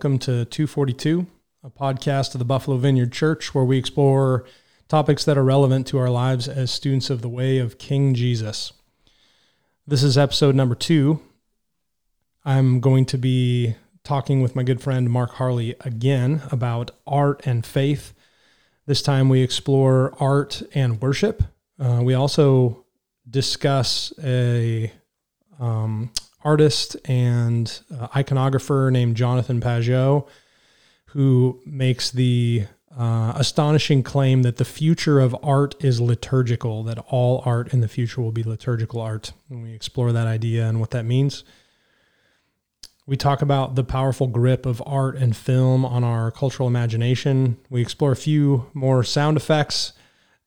Welcome to 242, a podcast of the Buffalo Vineyard Church where we explore topics that are relevant to our lives as students of the way of King Jesus. This is episode number two. I'm going to be talking with my good friend Mark Harley again about art and faith. This time we explore art and worship. Uh, we also discuss a um, artist and uh, iconographer named Jonathan Pageau, who makes the uh, astonishing claim that the future of art is liturgical, that all art in the future will be liturgical art. And we explore that idea and what that means. We talk about the powerful grip of art and film on our cultural imagination. We explore a few more sound effects,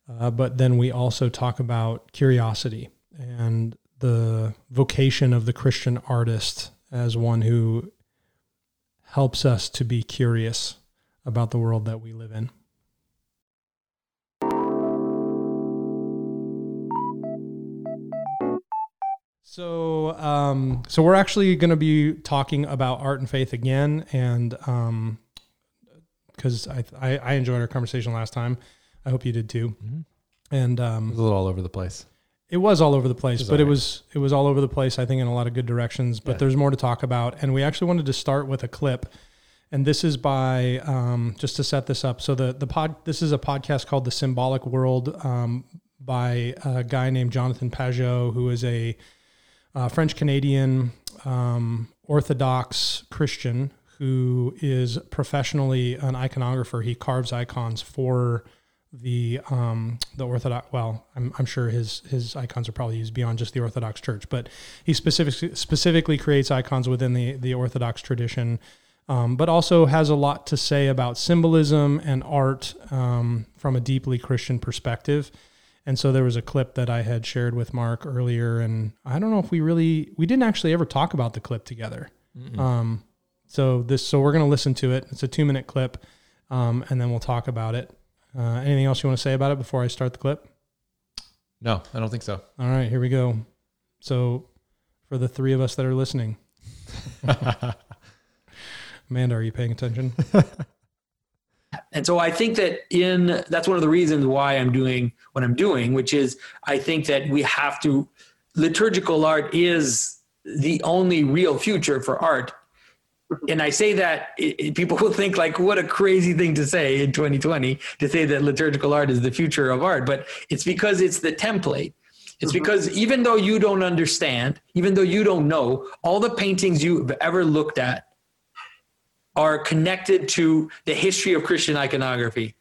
uh, but then we also talk about curiosity and the vocation of the Christian artist as one who helps us to be curious about the world that we live in. So, um, so we're actually going to be talking about art and faith again, and because um, I, I, I enjoyed our conversation last time, I hope you did too. Mm-hmm. And um, it was a little all over the place. It was all over the place, it but it was it was all over the place. I think in a lot of good directions. But yeah. there's more to talk about, and we actually wanted to start with a clip, and this is by um, just to set this up. So the the pod this is a podcast called The Symbolic World um, by a guy named Jonathan Pageau, who is a uh, French Canadian um, Orthodox Christian who is professionally an iconographer. He carves icons for the um, the Orthodox. Well, I'm, I'm sure his his icons are probably used beyond just the Orthodox Church, but he specific, specifically creates icons within the the Orthodox tradition. Um, but also has a lot to say about symbolism and art um, from a deeply Christian perspective. And so there was a clip that I had shared with Mark earlier, and I don't know if we really we didn't actually ever talk about the clip together. Um, so this so we're gonna listen to it. It's a two minute clip, um, and then we'll talk about it. Uh, anything else you want to say about it before I start the clip? No, I don't think so. All right, here we go. So, for the three of us that are listening, Amanda, are you paying attention? and so I think that in that's one of the reasons why I'm doing what I'm doing, which is I think that we have to liturgical art is the only real future for art and I say that it, it, people will think like, what a crazy thing to say in 2020 to say that liturgical art is the future of art, but it's because it's the template. It's mm-hmm. because even though you don't understand, even though you don't know, all the paintings you've ever looked at are connected to the history of Christian iconography.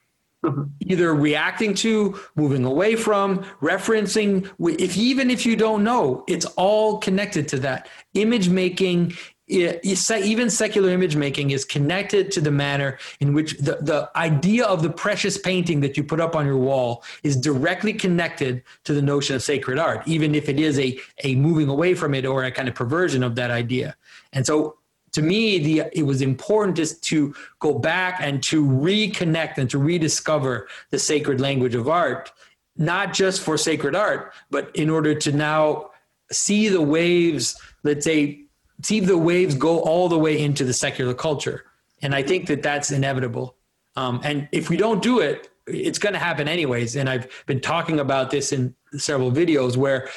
Mm-hmm. Either reacting to, moving away from, referencing. If even if you don't know, it's all connected to that. Image making even secular image making is connected to the manner in which the, the idea of the precious painting that you put up on your wall is directly connected to the notion of sacred art, even if it is a, a moving away from it or a kind of perversion of that idea. And so to me, the it was important just to go back and to reconnect and to rediscover the sacred language of art, not just for sacred art, but in order to now see the waves, let's say, see the waves go all the way into the secular culture. And I think that that's inevitable. Um, and if we don't do it, it's going to happen anyways. And I've been talking about this in several videos where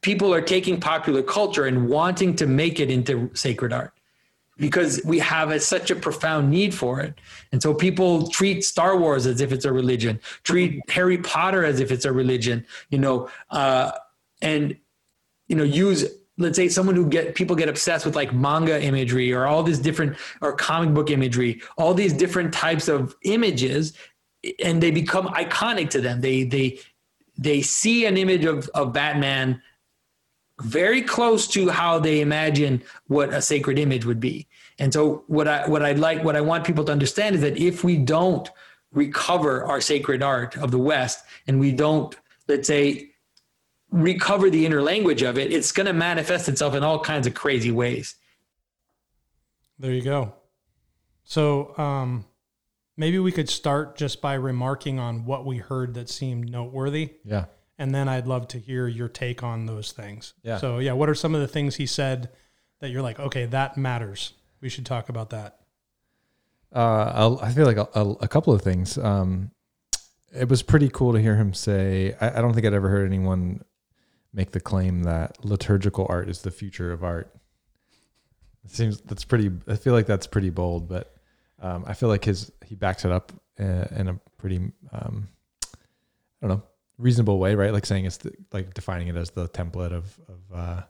people are taking popular culture and wanting to make it into sacred art because we have a, such a profound need for it. And so people treat Star Wars as if it's a religion, treat Harry Potter as if it's a religion, you know, uh, and, you know, use let's say someone who get people get obsessed with like manga imagery or all these different or comic book imagery all these different types of images and they become iconic to them. They they they see an image of, of batman very close to how they imagine what a sacred image would be. And so what i what i'd like what i want people to understand is that if we don't recover our sacred art of the west and we don't let's say recover the inner language of it, it's going to manifest itself in all kinds of crazy ways. There you go. So, um, maybe we could start just by remarking on what we heard that seemed noteworthy. Yeah. And then I'd love to hear your take on those things. Yeah. So, yeah, what are some of the things he said that you're like, okay, that matters? We should talk about that. Uh, I'll- I feel like a, a, a couple of things. Um, it was pretty cool to hear him say. I, I don't think I'd ever heard anyone make the claim that liturgical art is the future of art. It seems that's pretty. I feel like that's pretty bold, but um, I feel like his he backs it up uh, in a pretty um, I don't know reasonable way, right? Like saying it's the, like defining it as the template of of uh,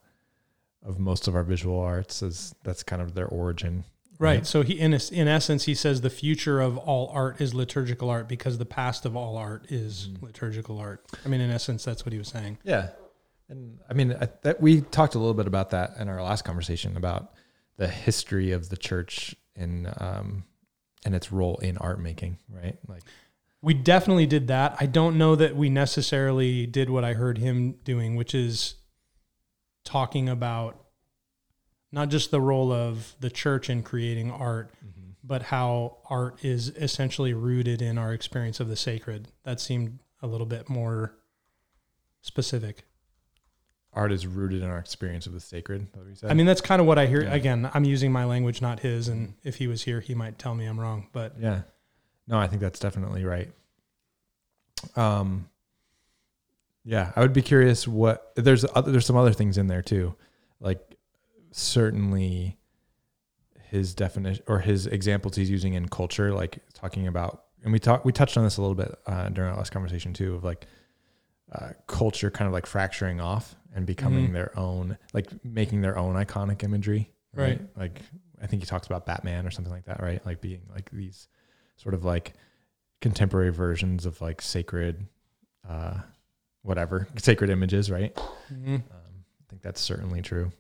of most of our visual arts as that's kind of their origin. Right. So he in in essence he says the future of all art is liturgical art because the past of all art is Mm-hmm. liturgical art. I mean in essence that's what he was saying. Yeah, and I mean I, that we talked a little bit about that in our last conversation about the history of the church in um, and its role in art making, right? Like, We definitely did that. I don't know that we necessarily did what I heard him doing, which is talking about not just the role of the church in creating art, but how art is essentially rooted in our experience of the sacred. That seemed a little bit more specific. Art is rooted in our experience of the sacred. what you said? I mean, that's kind of what I hear. Yeah. Again, I'm using my language, not his. And if he was here, he might tell me I'm wrong. But Yeah. No, I think that's definitely right. Um yeah, I would be curious what there's other there's some other things in there too. Like certainly his definition or his examples he's using in culture like talking about and we talked we touched on this a little bit uh, during our last conversation too of like uh, culture kind of like fracturing off and becoming Mhm. their own like making their own iconic imagery Right. like i think he talks about batman or something like that right like being like these sort of like contemporary versions of like sacred uh whatever sacred images right mhm. um, i think that's certainly true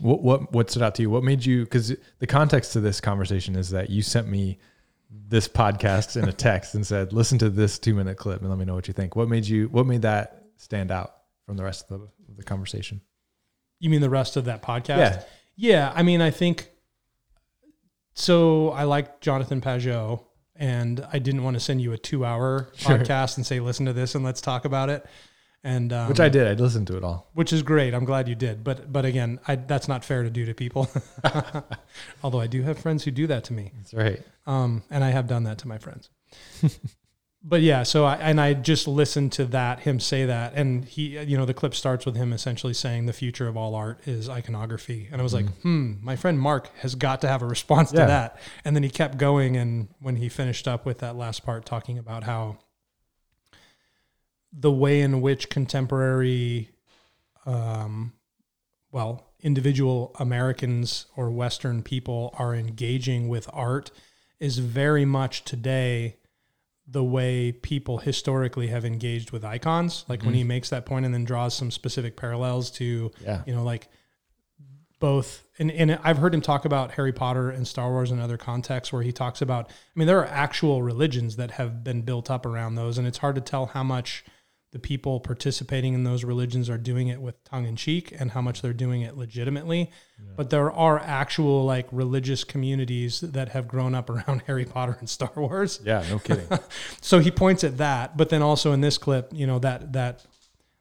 what what what stood out to you what made you because the context to this conversation is that you sent me this podcast in a text and said listen to this two minute clip and let me know what you think what made you what made that stand out from the rest of the, of the conversation you mean the rest of that podcast? yeah Yeah, I mean, I think so. I like Jonathan Pageau, and I didn't want to send you a two-hour Sure. podcast and say, "Listen to this and let's talk about it." And um, which i did i listened to it all which is great. I'm glad you did. But but again, I, that's not fair to do to people. Although I do have friends who do that to me, that's right um, and I have done that to my friends. but yeah, so I and I just listened to that him say that, and he, you know, the clip starts with him essentially saying the future of all art is iconography, and I was like, hmm, my friend Mark has got to have a response Yeah. to that, and then he kept going, and when he finished up with that last part, talking about how the way in which contemporary, um, well, individual Americans or Western people are engaging with art is very much today the way people historically have engaged with icons. Like when he makes that point and then draws some specific parallels to, yeah you know, like both and, and I've heard him talk about Harry Potter and Star Wars and other contexts where he talks about I mean there are actual religions that have been built up around those and it's hard to tell how much the people participating in those religions are doing it with tongue in cheek and how much they're doing it legitimately. But there are actual like religious communities that have grown up around Harry Potter and Star Wars. yeah no kidding So he points at that, but then also in this clip, you know, that that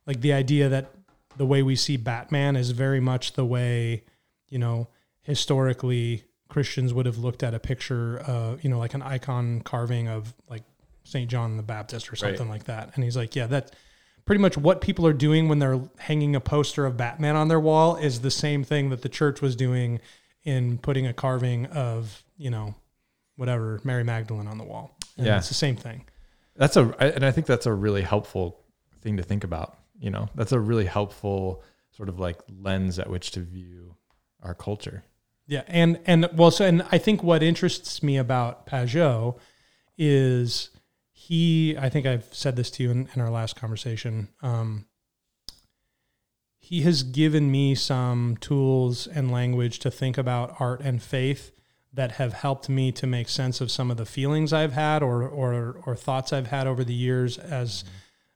like the idea that the way we see Batman is very much the way, you know, historically Christians would have looked at a picture, uh, you know, like an icon carving of like St. John the Baptist or something like that. And he's like, yeah, that's pretty much what people are doing when they're hanging a poster of Batman on their wall is the same thing that the church was doing in putting a carving of, you know, whatever, Mary Magdalene on the wall. And Yeah. It's the same thing. that's a, and i think that's a really helpful thing to think about you know that's a really helpful sort of like lens at which to view our culture Yeah, and and well, so and I think what interests me about Pageau is he. I think I've said this to you in, in our last conversation. Um, he has given me some tools and language to think about art and faith that have helped me to make sense of some of the feelings I've had or or or thoughts I've had over the years as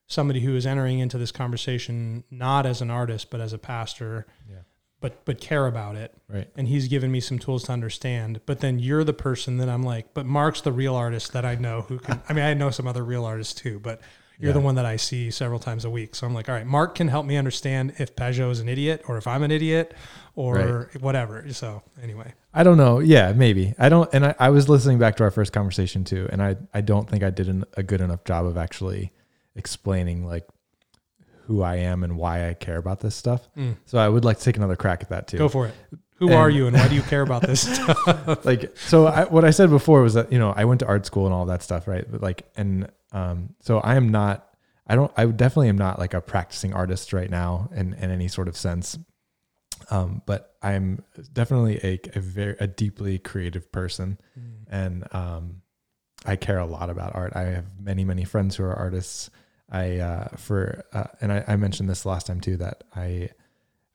somebody who is entering into this conversation not as an artist but as a pastor yeah but but care about it right and he's given me some tools to understand. But then you're the person that I'm like, but Mark's the real artist that I know who can. I mean, I know some other real artists too, but you're Yeah. the one that I see several times a week. So I'm like, all right, Mark can help me understand if Pageau is an idiot or if I'm an idiot or whatever. So anyway, I don't know. Yeah, maybe. I don't. And I, I was listening back to our first conversation too, and I I don't think I did an, a good enough job of actually explaining like who I am and why I care about this stuff. Mm. So I would like to take another crack at that too. Go for it. Who And- are you and why do you care about this stuff? like so I, what i said before was that you know i went to art school and all that stuff right but like and um so i am not i don't i definitely am not like a practicing artist right now in in any sort of sense um but i'm definitely a, a very a deeply creative person and um i care a lot about art i have many many friends who are artists i uh for uh, and I, I mentioned this last time too that i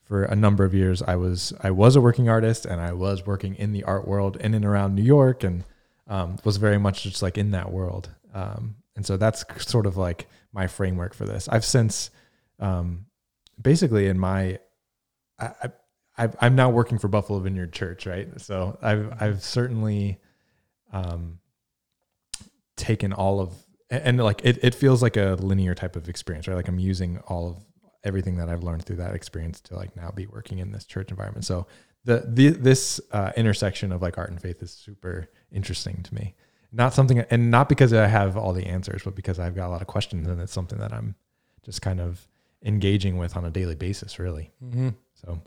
for a number of years i was i was a working artist and i was working in the art world in and around new york and um, was very much just like in that world. Um, and so that's sort of like my framework for this. I've since um, basically in my I, I, i'm now working for buffalo vineyard church right? So i've i've certainly um, taken all of and, and like it, it feels like a linear type of experience right like i'm using all of everything that I've learned through that experience to like now be working in this church environment. So the, the this uh, intersection of like art and faith is super interesting to me. Not something, and not because I have all the answers, but because I've got a lot of questions, and it's something that I'm just kind of engaging with on a daily basis, really. Mm-hmm. So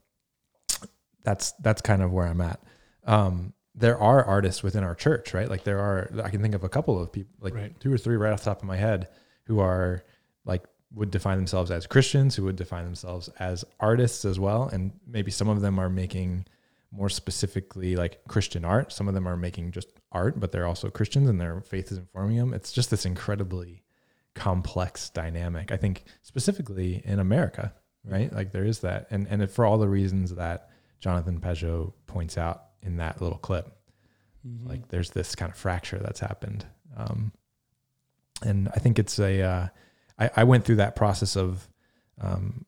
that's that's kind of where I'm at. Um, there are artists within our church, right? Like there are, I can think of a couple of people, like Right. two or three right off the top of my head, who are like would define themselves as Christians, who would define themselves as artists as well, and maybe some of them are making more specifically like Christian art. Some of them are making just art, but they're also Christians, and their faith is informing them. It's just this incredibly complex dynamic. I think specifically in America, right? Like there is that, and and for all the reasons that Jonathan Pageau points out in that little clip, Mm-hmm. like there's this kind of fracture that's happened, um, and I think it's a. Uh, I, I went through that process of, um,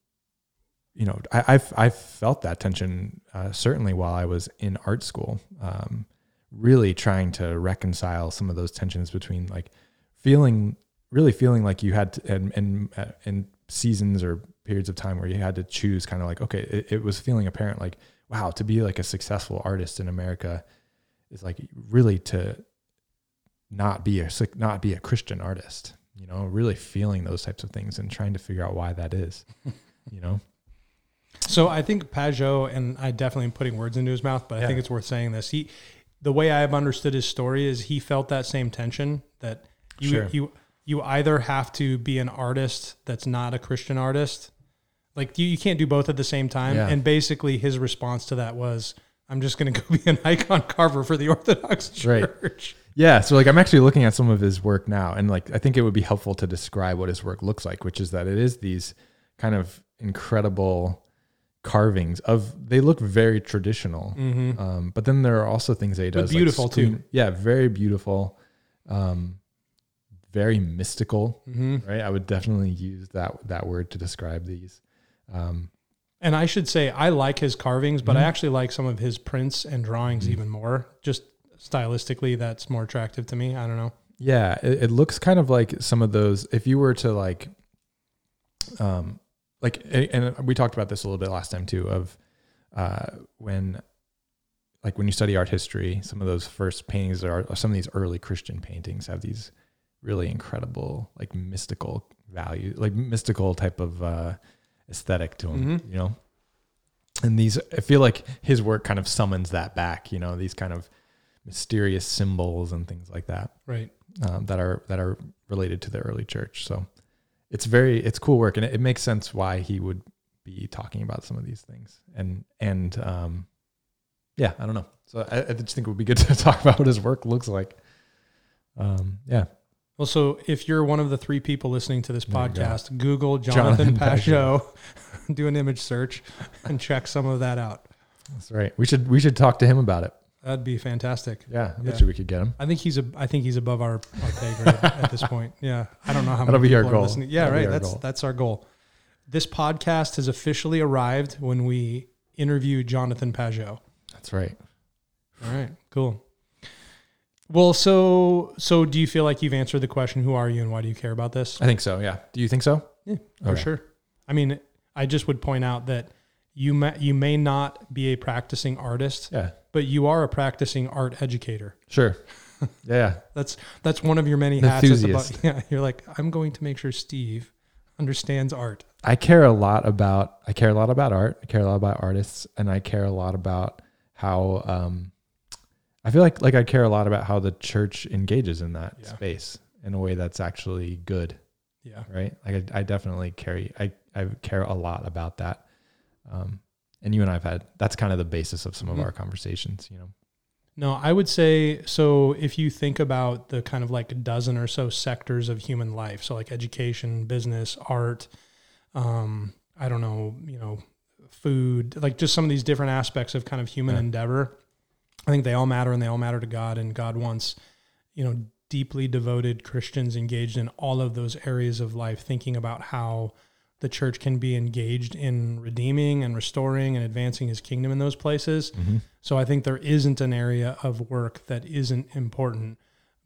you know, I, I've I've felt that tension uh, certainly while I was in art school, um, really trying to reconcile some of those tensions between like feeling really feeling like you had to, and and uh, in seasons or periods of time where you had to choose kind of like okay it, it was feeling apparent like wow to be like a successful artist in america is like really to not be a not be a christian artist you know really feeling those types of things and trying to figure out why that is you know So I think Pageau, and I definitely am putting words into his mouth, but I Yeah. think it's worth saying this. He, the way I have understood his story is he felt that same tension that you Sure. you you either have to be an artist that's not a Christian artist, like you, you can't do both at the same time. Yeah. And basically, his response to that was, "I'm just going to go be an icon carver for the Orthodox Right. Church." Yeah, so like I'm actually looking at some of his work now, and like I think it would be helpful to describe what his work looks like, which is that it is these kind of incredible carvings of. They look very traditional, Mm-hmm. um, but then there are also things that he But does, like, beautiful, too. Yeah, very beautiful, um, very mystical. Mm-hmm. Right, I would definitely use that that word to describe these. Um, And I should say I like his carvings, but I Mhm. actually like some of his prints and drawings Mhm. even more. Just stylistically, that's more attractive to me. I don't know. Yeah, it, it looks kind of like some of those. If you were to like, um, like, and we talked about this a little bit last time too. Of uh, when, like, when you study art history, some of those first paintings are or some of these early Christian paintings have these really incredible, like, mystical value, like mystical type of uh, aesthetic to them. Mhm. You know, and these, I feel like his work kind of summons that back. You know, these kind of mysterious symbols and things like that Right. um, that are that are related to the early church. So it's very it's cool work, and it, it makes sense why he would be talking about some of these things. And and um, yeah, I don't know. So I, I just think it would be good to talk about what his work looks like. Um, yeah, Well, so if you're one of the three people listening to this There you go. podcast, Google Jonathan, Jonathan Pageau, do an image search, and check some of that out. that's right. We should we should talk to him about it. That'd be fantastic. Yeah, I bet Yeah. you we could get him. I think he's a. I think he's above our, our pay grade at this point. Yeah, I don't know how That'll many be our people are goal. listening. Yeah, That'll be right. our That's goal. that's our goal. This podcast has officially arrived when we interview Jonathan Pageau. That's right. All right, cool. Well, so so do you feel like you've answered the question? Who are you, and why do you care about this? I think so. Yeah. Do you think so? Yeah, for Okay. sure. I mean, I just would point out that you may, you may not be a practicing artist, Yeah. but you are a practicing art educator. Sure. Yeah. That's that's one of your many hats. At the, yeah, you're like, I'm going to make sure Steve understands art. I care a lot about I care a lot about art. I care a lot about artists, and I care a lot about how um, I feel like like I care a lot about how the church engages in that Yeah. space in a way that's actually good, Yeah. right? Like I, I definitely carry I I care a lot about that. Um, and you and I've had that's kind of the basis of some of our conversations. You know, No, I would say so. If you think about the kind of like a dozen or so sectors of human life, so like education, business, art, um, I don't know, you know, food, like just some of these different aspects of kind of human Yeah. endeavor, I think they all matter and they all matter to God. And God wants, you know, deeply devoted Christians engaged in all of those areas of life, thinking about how the church can be engaged in redeeming and restoring and advancing his kingdom in those places. So I think there isn't an area of work that isn't important.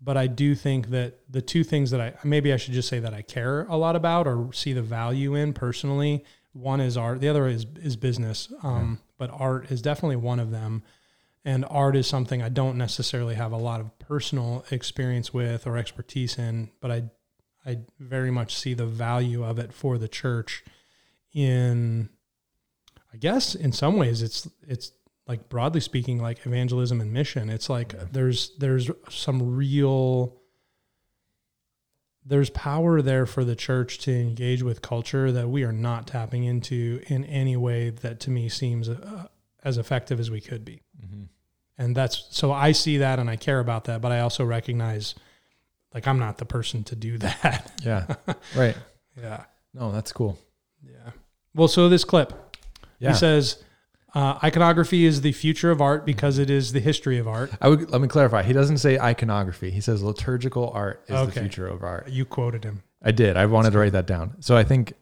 But I do think that the two things that I maybe I should just say that I care a lot about or see the value in personally. One is art, the other is is business. Um, But art is definitely one of them. And art is something I don't necessarily have a lot of personal experience with or expertise in, but I I very much see the value of it for the church in I guess in some ways it's it's like broadly speaking like evangelism and mission. It's like Yeah. there's there's some real there's power there for the church to engage with culture that we are not tapping into in any way that to me seems uh, as effective as we could be and that's so I see that and I care about that but I also recognize like I'm not the person to do that yeah, right. yeah No, that's cool. yeah well so this clip Yeah, he says uh, iconography is the future of art because it is the history of art. I would let me clarify. He doesn't say iconography. He says liturgical art is the future of art. You quoted him. I did. I wanted to write that down. So I think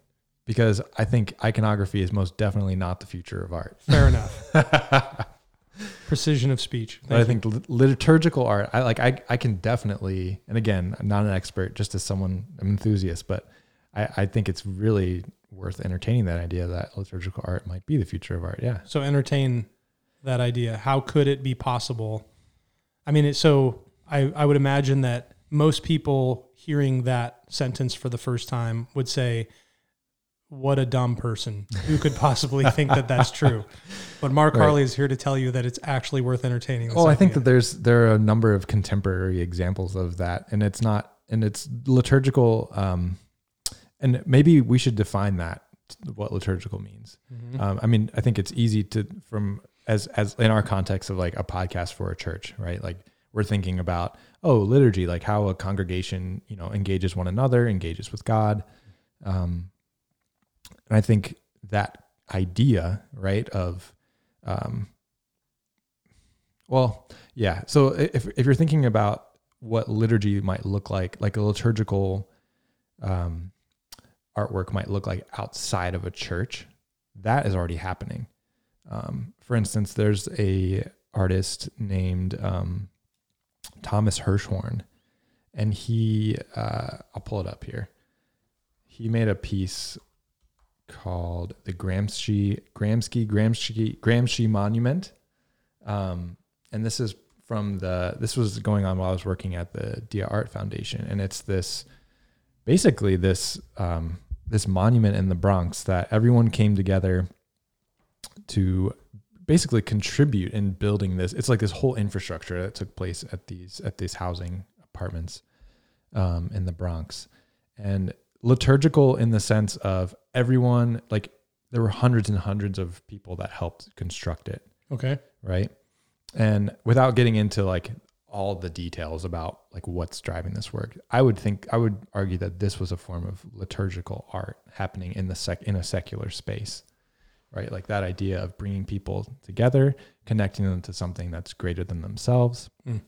because I think iconography is most definitely not the future of art. Fair enough. Precision of speech. But I think lit- liturgical art, I like I I can definitely and again, I'm not an expert, just as someone an enthusiast, but I, I think it's really worth entertaining that idea that liturgical art might be the future of art. Yeah. so. Entertain that idea. How could it be possible? I mean, it, so I, I would imagine that most people hearing that sentence for the first time would say, "What a dumb person! Who could possibly think that that's true?" But Mark Right. Harley is here to tell you that it's actually worth entertaining. Oh, I think that there's there are a number of contemporary examples of that, and it's not and it's liturgical. Um, and maybe we should define that what liturgical means. Mhm. Um, I mean, I think it's easy to from as as in our context of like a podcast for a church, right? Like we're thinking about oh liturgy, like how a congregation you know engages one another, engages with God, um, and I think that idea, right, of um, well, yeah. So if if you're thinking about what liturgy might look like, like a liturgical um, artwork might look like outside of a church, that is already happening. Um, for instance, there's a artist named um, Thomas Hirschhorn, and he uh, I'll pull it up here. He made a piece called the Gramsci Gramsci Gramsci Gramsci Monument, um, and this is from the this was going on while I was working at the Dia Art Foundation, and it's this basically this um, this monument in the Bronx that everyone came together to basically contribute in building this. It's like this whole infrastructure that took place at these at these housing apartments um, in the Bronx, and liturgical in the sense of everyone like there were hundreds and hundreds of people that helped construct it okay. right and without getting into like all the details about like what's driving this work i would think i would argue that this was a form of liturgical art happening in the sec in a secular space right like that idea of bringing people together connecting them to something that's greater than themselves Mm.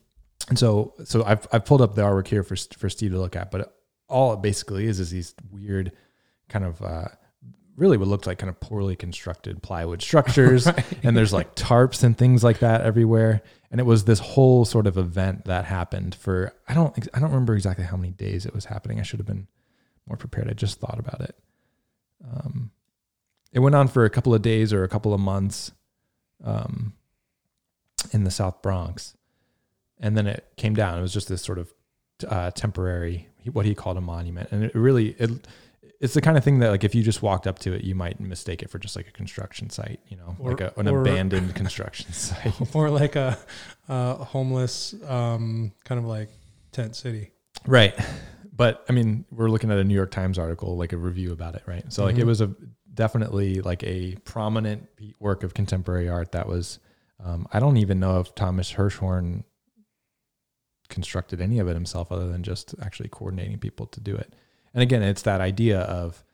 and so so i've i've pulled up the artwork here for for steve to look at but all it basically is is these weird kind of uh really what looked like kind of poorly constructed plywood structures. And there's like tarps and things like that everywhere. And it was this whole sort of event that happened for i don't i don't remember exactly how many days it was happening. I should have been more prepared. I just thought about it. Um, it went on for a couple of days or a couple of months um, in the South Bronx, and then it came down. It was just this sort of uh, temporary, what he called a monument, and it really it it's the kind of thing that like if you just walked up to it, you might mistake it for just like a construction site, you know, Or- like a, an or- abandoned construction site. or like a, a homeless um, kind of like tent city. Right. But I mean, we're looking at a New York Times article, like a review about it, right? So like it Mhm. was a definitely like a prominent work of contemporary art that was. Um, I don't even know if Thomas Hirschhorn constructed any of it himself, other than just actually coordinating people to do it. And again, it's that idea of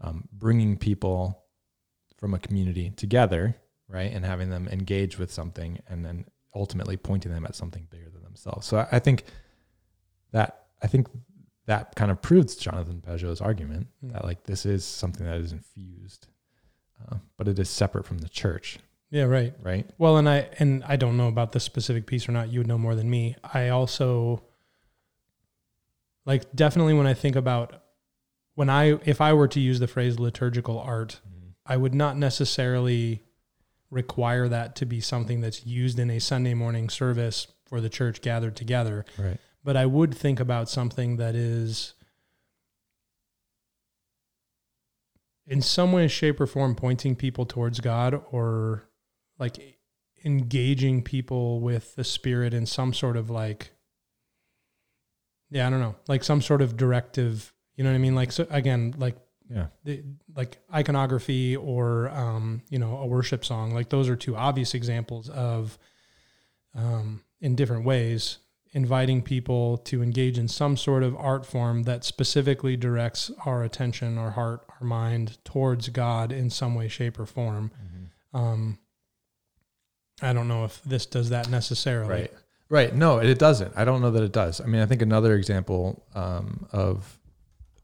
um, bringing people from a community together, right, and having them engage with something, and then ultimately pointing them at something bigger than themselves. So I, I think that I think that kind of proves Jonathan Pageau's argument Mm. that like this is something that is infused, uh, but it is separate from the church, Yeah, right. right? Well, and I and I don't know about this specific piece or not. You would know more than me. I also like definitely when I think about when I if I were to use the phrase liturgical art, mm-hmm. I would not necessarily require that to be something that's used in a Sunday morning service for the church gathered together. Right. But I would think about something that is in some way, shape, or form pointing people towards God or like engaging people with the spirit in some sort of like yeah, I don't know, like some sort of directive, you know what I mean? Like so again, like Yeah. the, like iconography or um, you know a worship song like those are two obvious examples of um, in different ways inviting people to engage in some sort of art form that specifically directs our attention our heart our mind towards god in some way shape or form um, i don't know if this does that necessarily Right. Right. No, it doesn't. I don't know that it does. I mean, I think another example um, of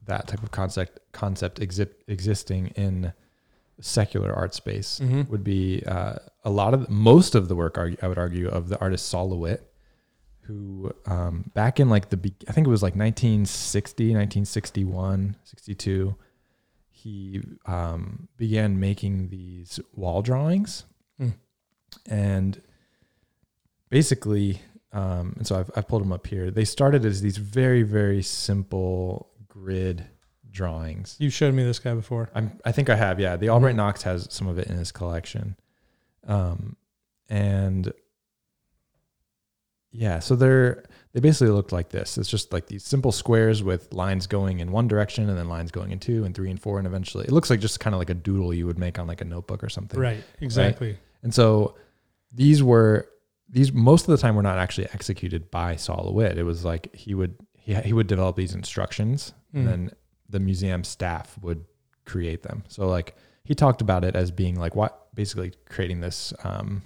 that type of concept concept exi- existing in secular art space Mhm. would be uh, a lot of most of the work I would argue of the artist Sol LeWitt, who um, back in like the I think it was like 1960, 1961, 62, he um, began making these wall drawings. And basically, um, and so I've, I've pulled them up here. They started as these very very simple grid drawings. you showed me this guy before I'm, I think I have, yeah. The Albright. Knox has some of it in his collection. Um, and yeah, so they're, they basically looked like this. It's just like these simple squares with lines going in one direction and then lines going in two and three and four. And eventually it looks like just kind of like a doodle you would make on like a notebook or something. right exactly And so these were, these most of the time were not actually executed by Sol LeWitt. It was like he would, he, he would develop these instructions Mm. and then the museum staff would create them. So like he talked about it as being like what basically creating this um,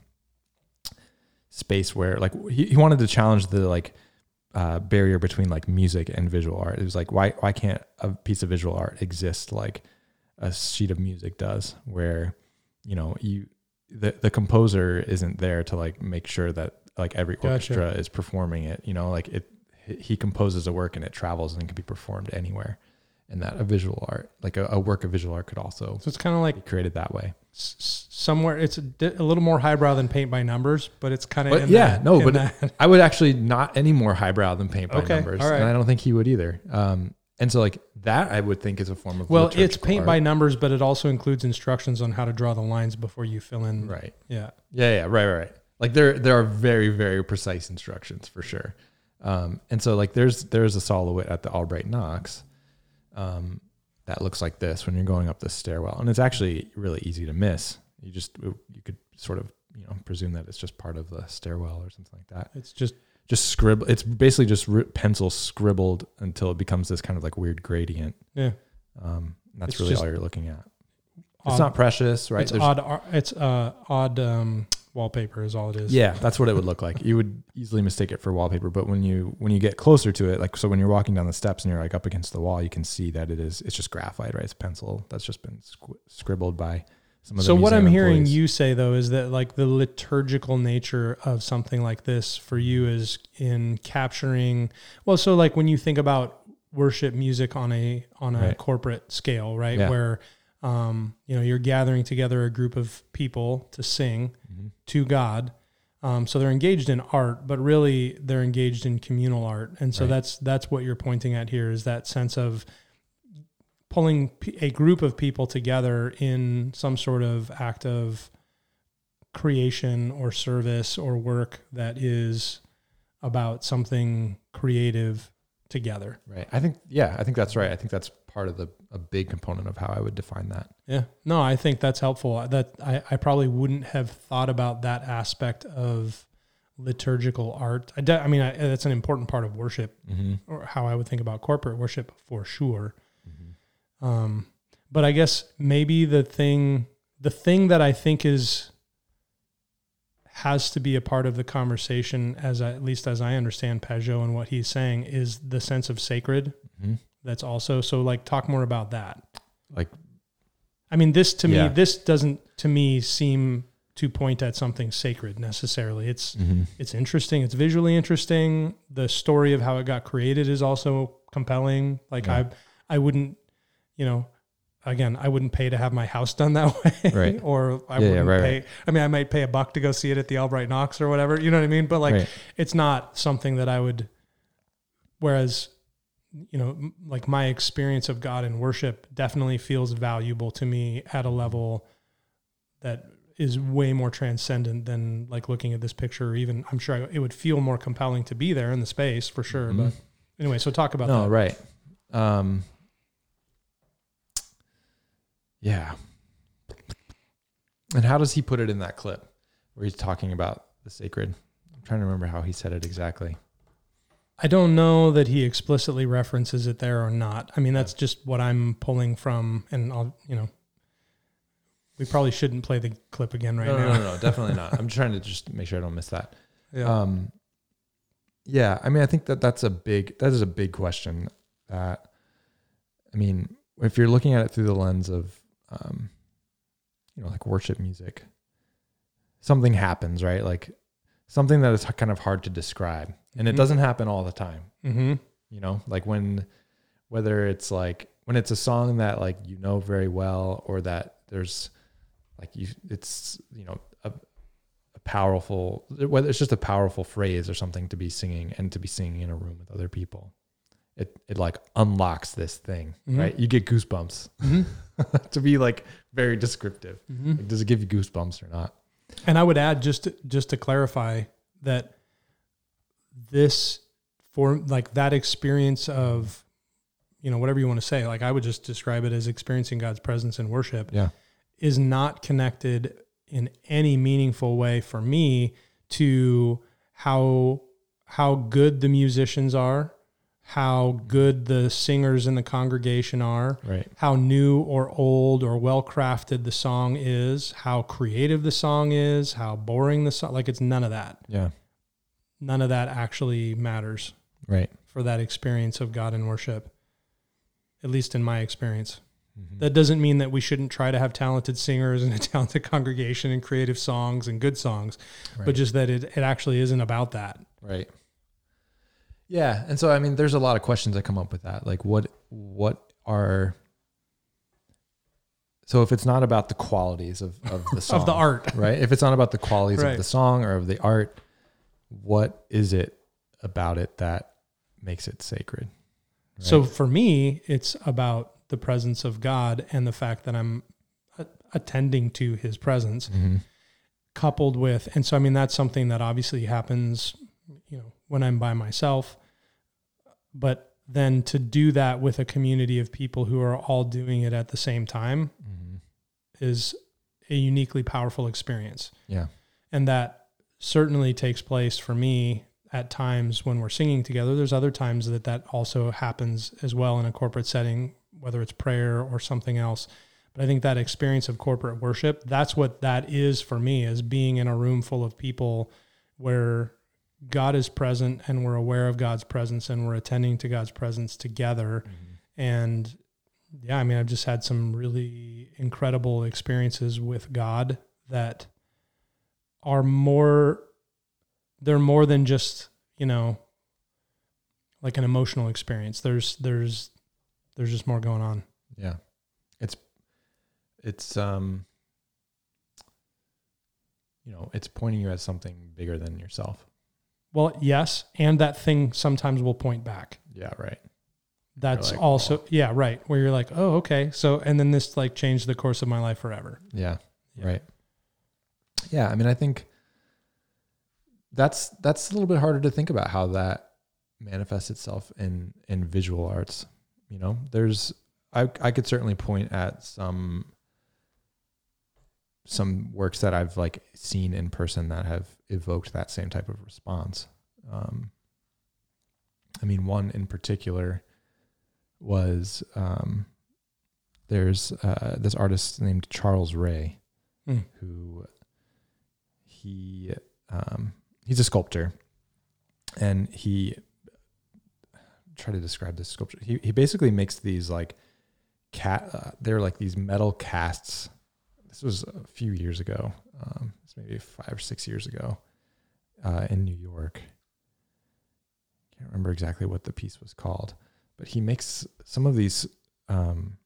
space where like he, he wanted to challenge the like uh, barrier between like music and visual art. It was like why why can't a piece of visual art exist like a sheet of music does, where you know you the the composer isn't there to like make sure that like every Gotcha. orchestra is performing it. You know, like it he composes a work and it travels and can be performed anywhere. And that a visual art, like a, a work of visual art, could also so it's kind of like created that way. s- somewhere it's a, di- a little more highbrow than paint by numbers but it's kind of yeah, no, but that. I would actually not any more highbrow than paint by Okay, numbers, right. and I don't think he would either. Um, and so like that, I would think is a form of well it's paint art. by numbers but it also includes instructions on how to draw the lines before you fill in right. yeah Yeah, yeah, right, right, right. Like there, there are very, very precise instructions for sure. Um, and so like there's there's a Sol LeWitt at the Albright Knox, um, that looks like this when you're going up the stairwell, and it's actually really easy to miss. You just you could sort of you know presume that it's just part of the stairwell or something like that. it's just Just scribble. It's basically just pencil scribbled until it becomes this kind of like weird gradient. yeah Um, that's It's really just all you're looking at. odd, It's not precious, right? it's There's- odd ar- it's uh odd um wallpaper is all it is Yeah, that's what it would look like. You would easily mistake it for wallpaper, but when you when you get closer to it, like so when you're walking down the steps and you're like up against the wall, you can see that it is it's just graphite, right? It's pencil that's just been squ- scribbled by some of the so what i'm hearing you say though is that like the liturgical nature of something like this for you is in capturing well so like when you think about worship music on a on a Right. corporate scale right Yeah. where um you know you're gathering together a group of people to sing Mhm. to god Um, so they're engaged in art, but really they're engaged in communal art, and so Right. that's that's what you're pointing at here is that sense of pulling a group of people together in some sort of act of creation or service or work that is about something creative together. Right. I think yeah, I think that's right. I think that's part of the a big component of how I would define that. Yeah. No, I think that's helpful. That I, I probably wouldn't have thought about that aspect of liturgical art. I, de- I mean, I, that's an important part of worship, Mm-hmm. or how I would think about corporate worship for sure. Um, but I guess maybe the thing, the thing that I think is has to be a part of the conversation, as I, at least as I understand Pageau and what he's saying, is the sense of sacred. Mm-hmm. That's also so. Like, talk more about that. Like I mean, this to Yeah. me, this doesn't to me seem to point at something sacred necessarily. It's mm-hmm. it's interesting. It's visually interesting. The story of how it got created is also compelling. Like Yeah. I, I wouldn't, you know, again, I wouldn't pay to have my house done that way, Right. or I Yeah, yeah, wouldn't right, pay. right. I mean, I might pay a buck to go see it at the Albright Knox or whatever. You know what I mean? But like, right. it's not something that I would. Whereas, you know, like my experience of God in worship definitely feels valuable to me at a level that is way more transcendent than like looking at this picture. Or even I'm sure it would feel more compelling to be there in the space for sure. Mhm. But anyway, so talk about no, that. right. Um, yeah. And how does he put it in that clip where he's talking about the sacred? I'm trying to remember how he said it exactly. I don't know that he explicitly references it there or not. I mean, that's just what I'm pulling from, and I'll, you know, we probably shouldn't play the clip again right no, now. no, no, no, definitely not. I'm trying to just make sure I don't miss that. Yeah. Um, yeah, I mean, I think that that's a big that is a big question. That I mean, if you're looking at it through the lens of, um, you know, like worship music, something happens, right? Like something that is kind of hard to describe, and it Mhm. doesn't happen all the time. mm-hmm. You know, like when whether it's like when it's a song that like you know very well, or that there's like you, it's you know a, a powerful whether it's just a powerful phrase or something to be singing and to be singing in a room with other people it it like unlocks this thing Mhm. right you get goosebumps Mm-hmm. to be like very descriptive Mm-hmm. like, does it give you goosebumps or not And I would add just to, just to clarify that this for like that experience of you know whatever you want to say like I would just describe it as experiencing God's presence in worship yeah is not connected in any meaningful way for me to how how good the musicians are, how good the singers in the congregation are, right how new or old or well crafted the song is, how creative the song is, how boring the song like it's none of that. yeah None of that actually matters right for that experience of God in worship. At least in my experience. Mhm. That doesn't mean that we shouldn't try to have talented singers and a talented congregation and creative songs and good songs, Right. but just that it, it actually isn't about that. Right. Yeah, and so I mean, there's a lot of questions that come up with that. Like, what what are so if it's not about the qualities of of the song Of the art. right? If it's not about the qualities Right. of the song or of the art, what is it about it that makes it sacred? So for me, it's about the presence of God and the fact that I'm attending to his presence Mhm. coupled with and so I mean that's something that obviously happens, you know, when I'm by myself. But then to do that with a community of people who are all doing it at the same time Mhm. is a uniquely powerful experience. yeah, And that certainly takes place for me at times when we're singing together. There's other times that that also happens as well in a corporate setting, whether it's prayer or something else. But I think that experience of corporate worship, that's what that is for me, is being in a room full of people where God is present and we're aware of God's presence and we're attending to God's presence together. And yeah, I mean, I've just had some really incredible experiences with God that are more, they're more than just, you know, like an emotional experience. There's, there's, there's just more going on. yeah. It's it's um you know, it's pointing you at something bigger than yourself. Well, yes, and that thing sometimes will point back. Yeah, right. That's like, also yeah, right. Where you're like, oh, okay. So and then this like changed the course of my life forever. Yeah, Yeah. right. Yeah, I mean, I think that's that's a little bit harder to think about how that manifests itself in in visual arts. You know, there's I I could certainly point at some some works that I've like seen in person that have evoked that same type of response. Um, I mean, one in particular was um, there's uh, this artist named Charles Ray, Hmm. who he um, he's a sculptor, and he try to describe this sculpture. He he basically makes these like cat. Uh, they're like these metal casts. This was a few years ago. Um, it's maybe five or six years ago, uh, in New York. Can't remember exactly what the piece was called, but he makes some of these um,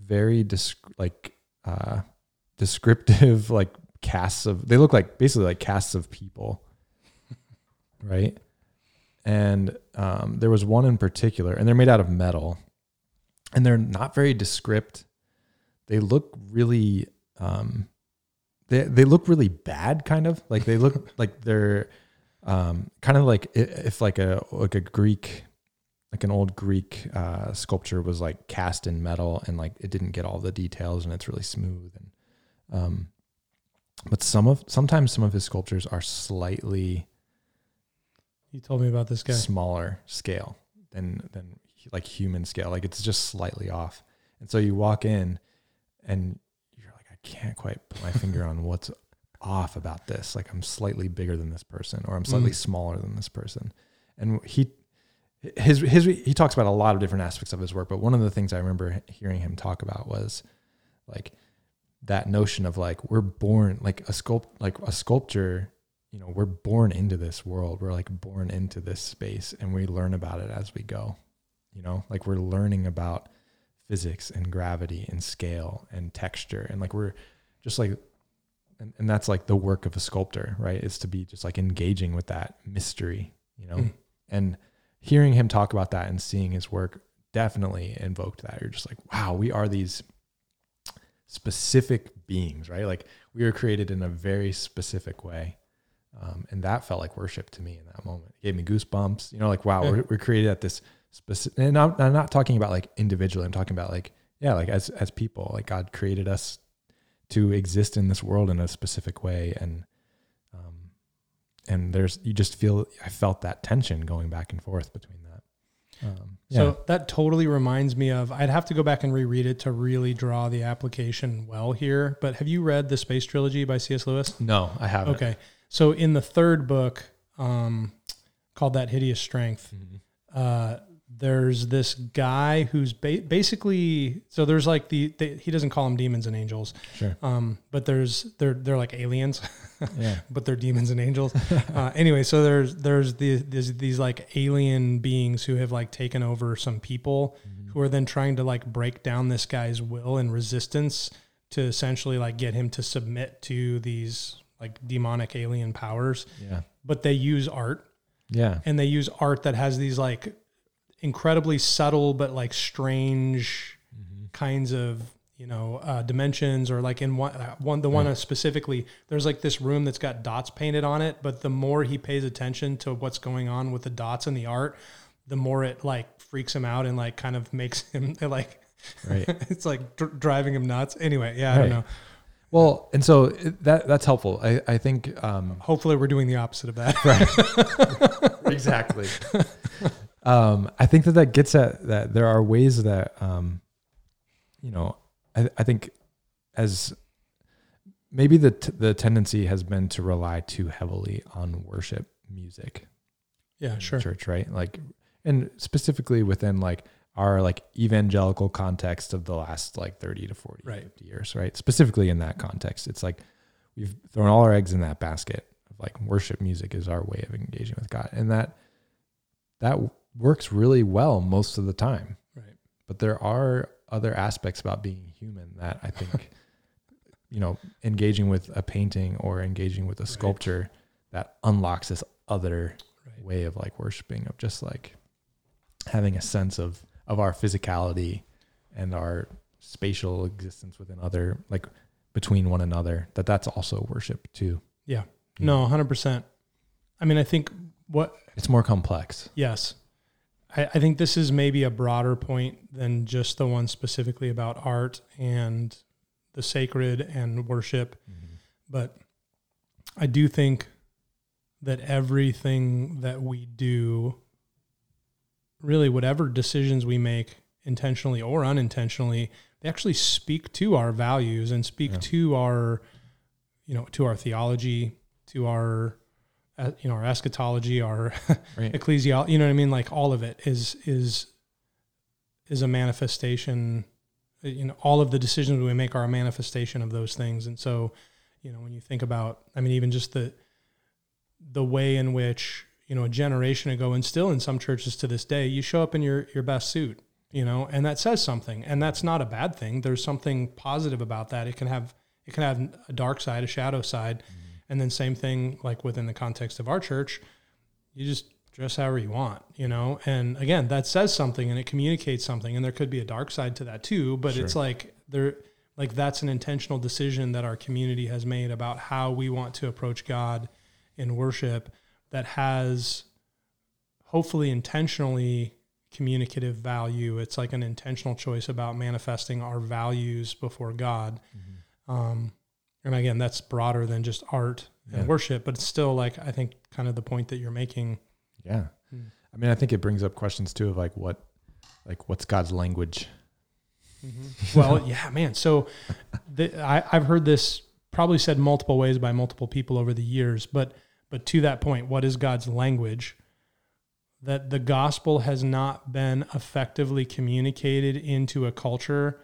very disc- like uh, descriptive like casts of. They look like basically like casts of people, right? And um, there was one in particular, and they're made out of metal, and they're not very descript. They look really, um, they they look really bad, kind of like they look like they're um, kind of like if like a like a Greek, like an old Greek uh, sculpture was like cast in metal, and like it didn't get all the details, and it's really smooth, and um, but some of sometimes some of his sculptures are slightly You told me about this guy. smaller scale than than like human scale. Like it's just slightly off. And so you walk in and I can't quite put my finger on what's off about this. Like I'm slightly bigger than this person or I'm slightly Mm. smaller than this person. And he his his he talks about a lot of different aspects of his work, but one of the things I remember hearing him talk about was like that notion of like we're born like a sculpt like a sculpture you know we're born into this world we're like born into this space and we learn about it as we go you know like we're learning about physics and gravity and scale and texture and like we're just like and, and that's like the work of a sculptor right is to be just like engaging with that mystery you know Mm. and hearing him talk about that and seeing his work definitely invoked that you're just like wow we are these specific beings right like we were created in a very specific way um, and that felt like worship to me in that moment. It gave me goosebumps. You know, like wow, Yeah. we're, we're created at this specific. And I'm, I'm not talking about like individually. I'm talking about like yeah, like as as people. Like God created us to exist in this world in a specific way, and um, and there's you just feel. I felt that tension going back and forth between that. Um, yeah. So that totally reminds me of I'd have to go back and reread it to really draw the application well here. But have you read the Space Trilogy by C.S. Lewis? no, I haven't. Okay. So in the third book, um, called That Hideous Strength, Mhm. uh, there's this guy who's ba- basically so there's like the, the he doesn't call them demons and angels, Sure. um, but there's they're they're like aliens, Yeah. but they're demons and angels. uh, anyway, so there's there's the there's these like alien beings who have like taken over some people who are then trying to like break down this guy's will and resistance to essentially like get him to submit to these like demonic alien powers. Yeah. But they use art Yeah. and they use art that has these like incredibly subtle but like strange kinds of you know uh, dimensions or like in one, uh, one the one specifically there's like this room that's got dots painted on it but the more he pays attention to what's going on with the dots in the art the more it like freaks him out and like kind of makes him like Right. it's like dr- driving him nuts anyway yeah i don't know Well, and so that that's helpful. I I think um, hopefully we're doing the opposite of that Right. exactly. Um, I think that that gets at that there are ways that, um, you know, I, I think as maybe the t- the tendency has been to rely too heavily on worship music yeah sure church, right? Like, and specifically within like our like evangelical context of the last like 30 to 40, Right. 50 years, right? Specifically in that context, it's like we've thrown all our eggs in that basket of like worship music is our way of engaging with God. And that, that works really well most of the time. right But there are other aspects about being human that I think you know engaging with a painting or engaging with a sculpture that unlocks this other Right. way of like worshiping of just like having a sense of of our physicality and our spatial existence within other like between one another that that's also worship too Yeah. No, hundred percent. I mean, I think what it's more complex Yes. I, I think this is maybe a broader point than just the one specifically about art and the sacred and worship. Mm-hmm. But I do think that everything that we do, really, whatever decisions we make, intentionally or unintentionally, they actually speak to our values and speak Yeah. to our, you know, to our theology, to our, uh, you know, our eschatology, our right. ecclesial you know what i mean? Like all of it is is is a manifestation you know all of the decisions we make are a manifestation of those things. And so you know when you think about i mean even just the the way in which you know a generation ago and still in some churches to this day you show up in your your best suit you know and that says something. And that's not a bad thing. There's something positive about that. It can have it can have a dark side a shadow side and then same thing like within the context of our church you just dress however you want, you know? And again, that says something and it communicates something. And there could be a dark side to that too, but it's like there like that's an intentional decision that our community has made about how we want to approach God in worship that has hopefully intentionally communicative value. It's like an intentional choice about manifesting our values before God. Um, and again, that's broader than just art and Yeah. worship, but it's still like I think kind of the point that you're making. yeah Hmm. i mean i think it brings up questions too of like what like what's god's language Well, yeah, man. So the, I, I've heard this probably said multiple ways by multiple people over the years, but but to that point, what is God's language? That the gospel has not been effectively communicated into a culture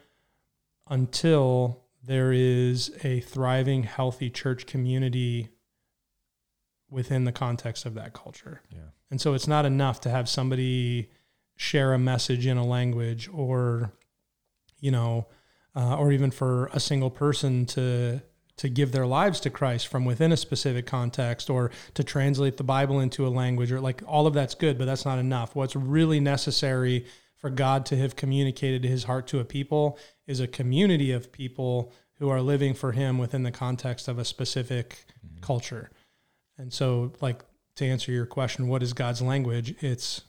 until there is a thriving, healthy church community within the context of that culture. yeah And so it's not enough to have somebody share a message in a language or, you know, uh, or even for a single person to to give their lives to Christ from within a specific context or to translate the Bible into a language or like all of that's good, but that's not enough. What's really necessary for God to have communicated his heart to a people is a community of people who are living for him within the context of a specific culture. And so like to answer your question, what is God's language? It's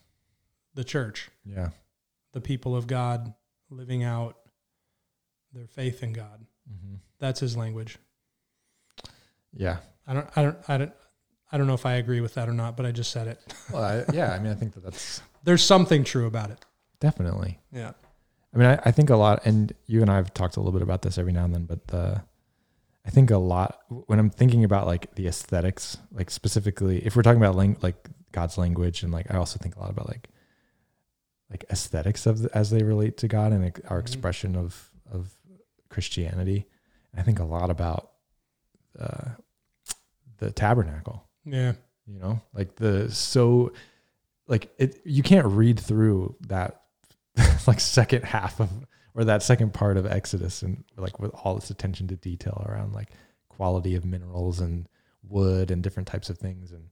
the church, yeah the people of God living out their faith in God. mm-hmm. That's his language. yeah I don't, I don't, I don't, I don't know if I agree with that or not, but I just said it. well I, yeah i mean i think that that's There's something true about it. definitely Yeah. I mean, I, I think a lot, and you and I have talked a little bit about this every now and then, but the, I think a lot when I'm thinking about like the aesthetics, like specifically, if we're talking about lang- like God's language, and like I also think a lot about like, like aesthetics of the, as they relate to God and our Mhm. expression of of Christianity. I think a lot about uh, the tabernacle Yeah. you know like the so like it you can't read through that like second half of or that second part of exodus and like with all this attention to detail around like quality of minerals and wood and different types of things and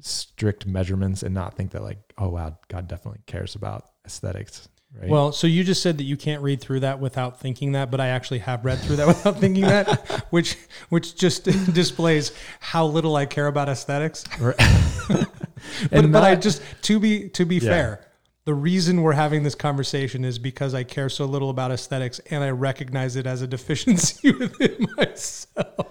strict measurements and not think that like oh wow god definitely cares about aesthetics right Well, so you just said that you can't read through that without thinking that, but I actually have read through that without thinking that, which which just displays how little I care about aesthetics. Right. but, And but I just to be to be Yeah. fair, the reason we're having this conversation is because I care so little about aesthetics and I recognize it as a deficiency within myself.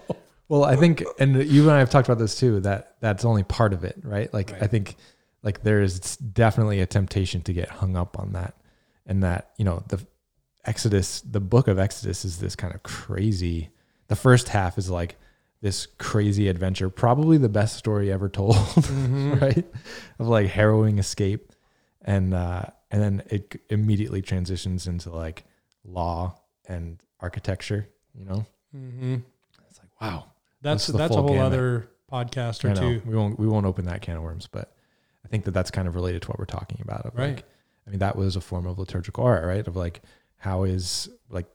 Well, I think, and you and I have talked about this too. That that's only part of it, right? Like I think, like there is definitely a temptation to get hung up on that, and that you know the Exodus, the book of Exodus, is this kind of crazy. The first half is like this crazy adventure, probably the best story ever told, mm-hmm. right? Of like harrowing escape, and uh, and then it immediately transitions into like law and architecture. You know, Mm-hmm. it's like wow. That's That's that's a whole gamut. other podcast or know. two. We won't we won't open that can of worms, but I think that that's kind of related to what we're talking about. Right. Like, I mean, that was a form of liturgical art, right? Of like, how is like,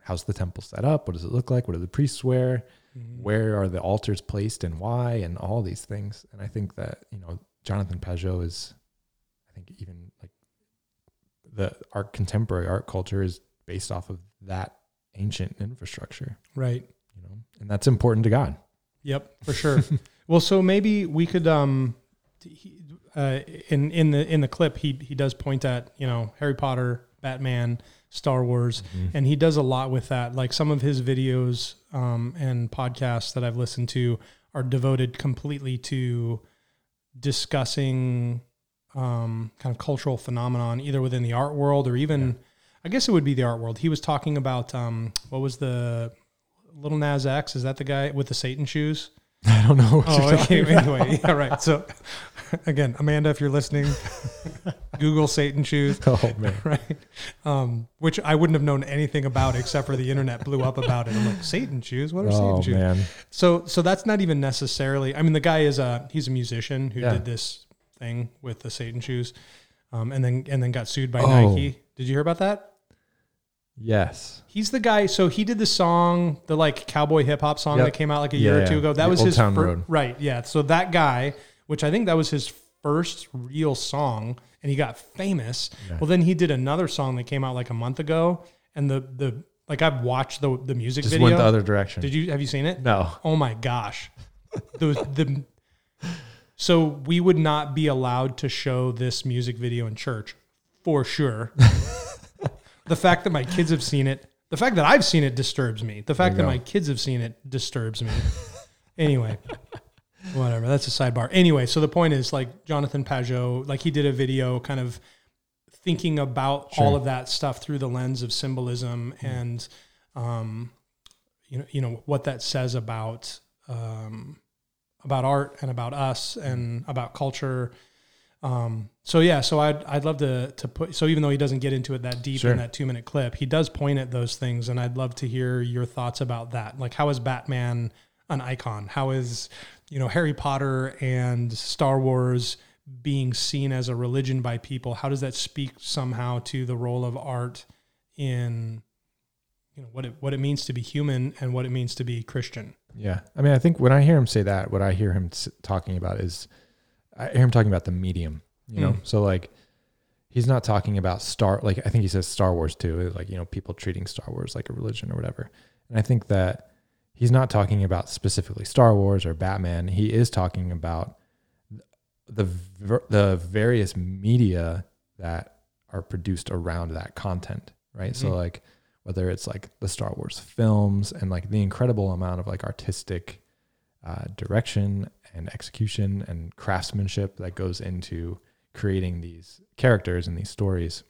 how's the temple set up? What does it look like? What do the priests wear? Mm-hmm. Where are the altars placed and why? And all these things. And I think that you know Jonathan Pageau is, I think even like the art contemporary art culture is based off of that ancient infrastructure, Right. you know, and that's important to God. Yep, for sure. well, so maybe we could um he, uh, in in the in the clip he he does point at, you know, Harry Potter, Batman, Star Wars, and he does a lot with that. Like some of his videos um and podcasts that I've listened to are devoted completely to discussing um kind of cultural phenomenon either within the art world or even I guess it would be the art world. He was talking about um what was the Little Nas X, is that the guy with the Satan shoes? I don't know. What Oh, okay. about. Anyway, yeah, right. So, again, Amanda, if you're listening, Google Satan shoes, Oh man. right? Um, which I wouldn't have known anything about except for the internet blew up about it. I'm like, Satan shoes? What are Satan Oh shoes? man. So, so that's not even necessarily. I mean, the guy is a he's a musician who Yeah. did this thing with the Satan shoes, um, and then and then got sued by Oh. Nike. Did you hear about that? Yes. He's the guy. So he did the song, the like cowboy hip hop song Yep. that came out like a Yeah, year or yeah. two ago. That The was Old his Town fir- Road. right. Yeah. So that guy, which I think that was his first real song, and he got famous. Yeah. Well, then he did another song that came out like a month ago, and the the like I've watched the the music Just video. went the other direction. Did you have you seen it? No. Oh my gosh. The the so we would not be allowed to show this music video in church for sure. the fact that my kids have seen it, the fact that I've seen it disturbs me. The fact that you my kids have seen it disturbs me. anyway, whatever. That's a sidebar. Anyway, so the point is like Jonathan Pageau, like he did a video kind of thinking about all of that stuff through the lens of symbolism and um you know you know what that says about um about art and about us and about culture. Um so yeah so i'd i'd love to to put so even though he doesn't get into it that deep Sure. in that 2 minute clip he does point at those things and i'd love to hear your thoughts about that. Like how is batman an icon? How is you know harry potter and star wars being seen as a religion by people? How does that speak somehow to the role of art in you know what it what it means to be human and what it means to be christian Yeah. I mean, I think when I hear him say that, what I hear him talking about is, I hear him talking about the medium, you know? Mm. So, like, he's not talking about Star, like, I think he says Star Wars too, like, you know, people treating Star Wars like a religion or whatever. And I think that he's not talking about specifically Star Wars or Batman. He is talking about the, the various media that are produced around that content, right? So, Mhm. like, whether it's like the Star Wars films and like the incredible amount of like artistic uh, direction and execution and craftsmanship that goes into creating these characters and these stories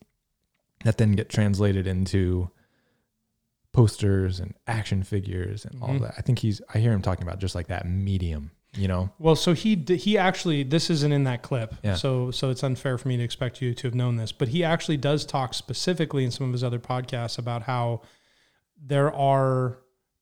that then get translated into posters and action figures and all Mhm. that. I think he's I hear him talking about just like that medium, you know. Well, so he he actually this isn't in that clip, Yeah. so so it's unfair for me to expect you to have known this, but he actually does talk specifically in some of his other podcasts about how there are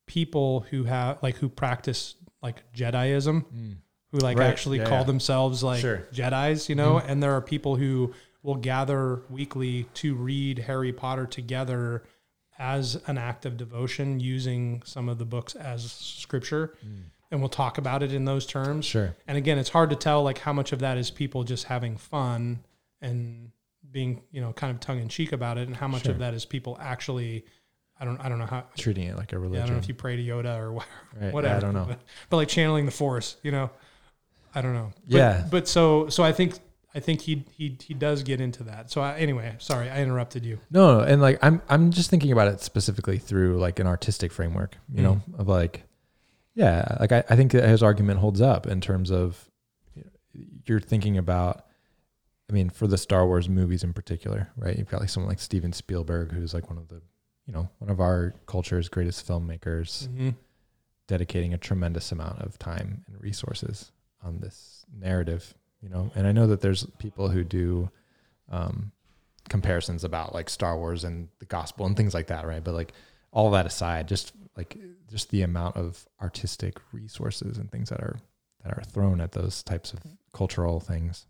people who have like who practice like Jediism, mm. who like Right. actually Yeah, call yeah. themselves like Sure. Jedi's, you know, mm-hmm. and there are people who will gather weekly to read Harry Potter together as an act of devotion using some of the books as scripture mm. And we'll talk about it in those terms Sure. and again it's hard to tell like how much of that is people just having fun and being you know kind of tongue-in-cheek about it and how much Sure. of that is people actually i don't i don't know how Treating it like a yeah, religion. i don't know if you pray to yoda or. Yeah, whatever I don't know. but, but like channeling the force you know i don't know But- Yeah. but so so i think i think he he he does get into that so I, anyway sorry i interrupted you No, no, and like I'm I'm just thinking about it specifically through like an artistic framework, you know, Mm. of like, yeah, like I, I think that his argument holds up in terms of you know, you're thinking about, I mean, for the Star Wars movies in particular, right? You've got like someone like Steven Spielberg, who's like one of the, you know, one of our culture's greatest filmmakers, Mhm. dedicating a tremendous amount of time and resources on this narrative, you know. And I know that there's people who do um, comparisons about like Star Wars and the gospel and things like that, right? But like all that aside, just like just the amount of artistic resources and things that are that are thrown at those types of cultural things,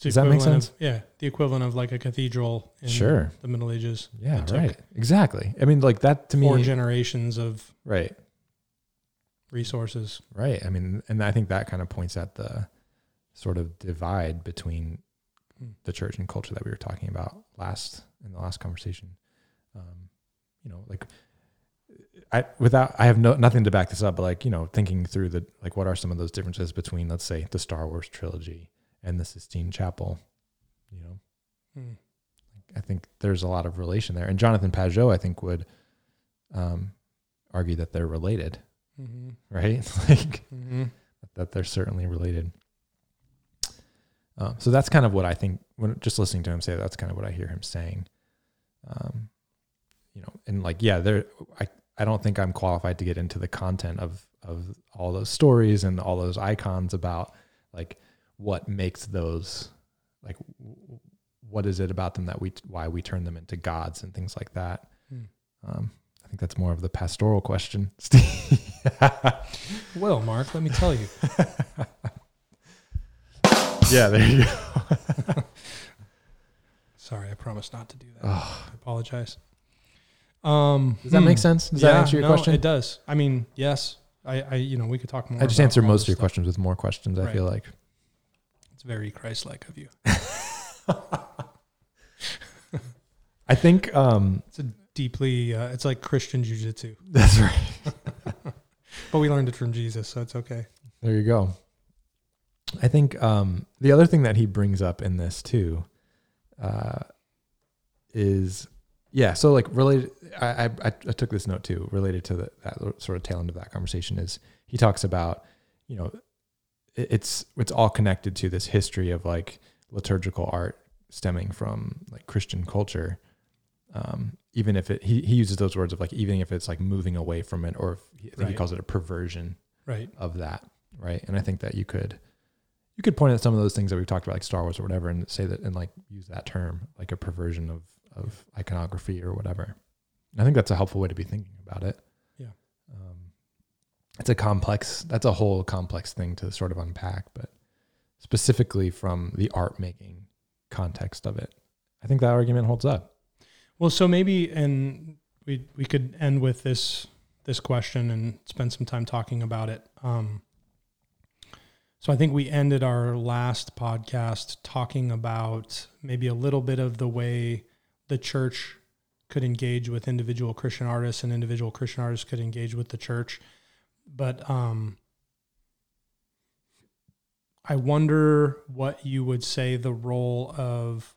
Does that make sense? Of, yeah, the equivalent of like a cathedral in Sure. the Middle Ages. Yeah, right. Exactly. I mean, like that to me. Four generations of right. resources. Right. I mean, and I think that kind of points at the sort of divide between Hmm. the church and culture that we were talking about last in the last conversation. Um, you know, like I without I have no nothing to back this up, but like you know, thinking through the like what are some of those differences between let's say the Star Wars trilogy and the Sistine Chapel. You know, Hmm. I think there's a lot of relation there, and Jonathan Pageau I think would um, argue that they're related, Mm-hmm. right? like Mm-hmm. that they're certainly related. Um, so that's kind of what I think when just listening to him say. That's kind of what I hear him saying. Um, you know, and like, yeah, there. I I don't think I'm qualified to get into the content of of all those stories and all those icons about like what makes those like w- what is it about them that we why we turn them into gods and things like that. Hmm. Um, I think that's more of the pastoral question. Well, Mark, let me tell you. yeah, there you go. Sorry, I promised not to do that. Oh. I apologize. Um, Does that make sense? Does that answer your no, question? It does. I mean, yes. I, I, you know, we could talk more. I just answer most of your stuff. questions with more questions. I feel like. It's very Christ-like of you. I think um, It's a deeply. Uh, it's like Christian jujitsu, that's right. but we learned it from Jesus, so it's okay. There you go. I think um, the other thing that he brings up in this too uh, is, yeah. So like related, I, I I took this note too related to the, that sort of tail end of that conversation is he talks about you know it, it's it's all connected to this history of like liturgical art stemming from like Christian culture. Um, even if it he, he uses those words of like even if it's like moving away from it or if he, I think he calls it a perversion Right. of that, right? And I think that you could you could point at some of those things that we've talked about, like Star Wars or whatever, and say that and like use that term like a perversion of of iconography or whatever. And I think that's a helpful way to be thinking about it. Yeah. um, it's a complex. That's a whole complex thing to sort of unpack, but specifically from the art making context of it, I think that argument holds up. Well, so maybe, and we we could end with this this question and spend some time talking about it. Um, so I think we ended our last podcast talking about maybe a little bit of the way the church could engage with individual Christian artists and individual Christian artists could engage with the church. But um, I wonder what you would say the role of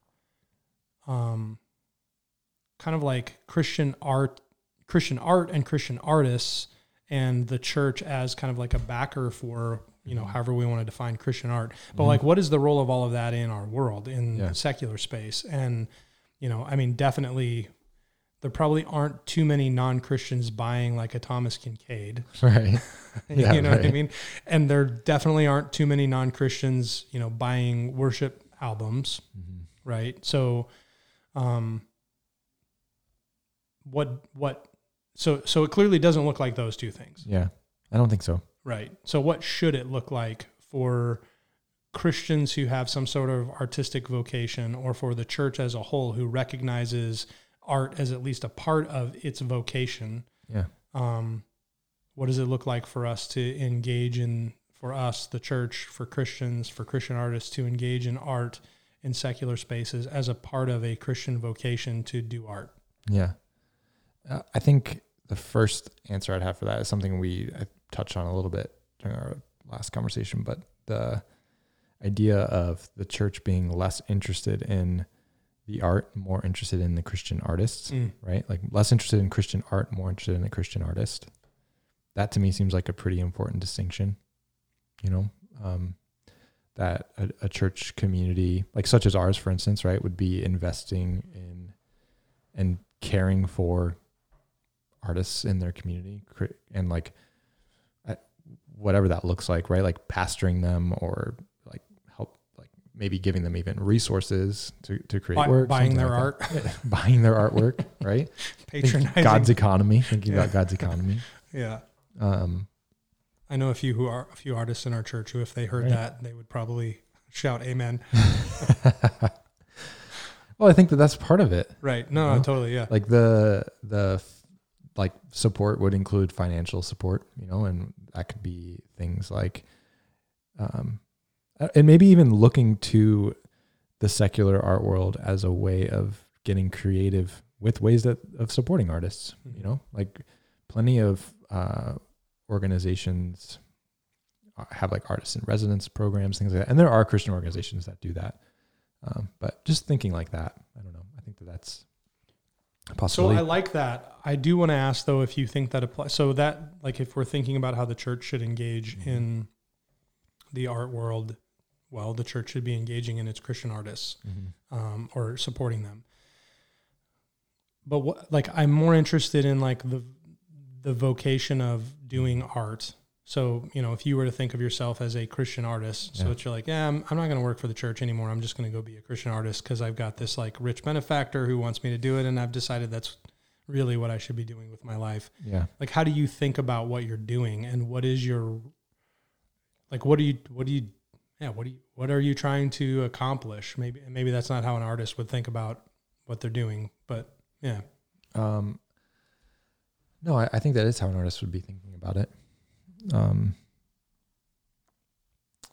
um, kind of like Christian art, Christian art and Christian artists, and the church as kind of like a backer for you know however we want to define Christian art. But Mhm. like, what is the role of all of that in our world in Yeah. secular space? And you know, I mean, definitely. There probably aren't too many non-Christians buying like a Thomas Kinkade. Right. Yeah, you know what I mean? And there definitely aren't too many non-Christians, you know, buying worship albums Mhm. right? So, um, what what so so it clearly doesn't look like those two things, Yeah. I don't think so. right? So, what should it look like for Christians who have some sort of artistic vocation, or for the church as a whole who recognizes art as at least a part of its vocation? Yeah. Um, what does it look like for us to engage in for us the church for christians for christian artists to engage in art in secular spaces as a part of a christian vocation to do art Yeah. Uh, I think the first answer I'd have for that is something we I touched on a little bit during our last conversation, but the idea of the church being less interested in the art, more interested in the Christian artists, Mm. right? Like less interested in Christian art, more interested in the Christian artist. That to me seems like a pretty important distinction, you know, um, that a, a church community like such as ours, for instance, right, would be investing in and caring for artists in their community and like whatever that looks like right like pastoring them or like help like maybe giving them even resources to, to create Buy- work buying their like that. buying their artwork right Think patronizing god's economy thinking Yeah. about god's economy yeah um i know a few who are a few artists in our church who if they heard Right. that they would probably Shout amen. well, I think that that's part of it. Right. No, You know? totally. Yeah. Like the the like support would include financial support, you know, and that could be things like, um, and maybe even looking to the secular art world as a way of getting creative with ways that of supporting artists. You know, like plenty of uh, organizations have like artists in residence programs, things like that, and there are Christian organizations that do that. Um, but just thinking like that, I don't know. I think that that's a So. I like that. I do want to ask though if you think that applies. So that like if we're thinking about how the church should engage Mm-hmm. in the art world, well, the church should be engaging in its Christian artists Mhm. um, or supporting them. But what like I'm more interested in like the the vocation of doing art. So you know, if you were to think of yourself as a Christian artist, so Yeah. that you're like, yeah, I'm, I'm not going to work for the church anymore. I'm just going to go be a Christian artist because I've got this like rich benefactor who wants me to do it, and I've decided that's really what I should be doing with my life. Yeah. Like, how do you think about what you're doing, and what is your like? What do you what do you yeah what do you what are you trying to accomplish? Maybe maybe that's not how an artist would think about what they're doing, but yeah, Um, no, I, I think that is how an artist would be thinking about it. Um,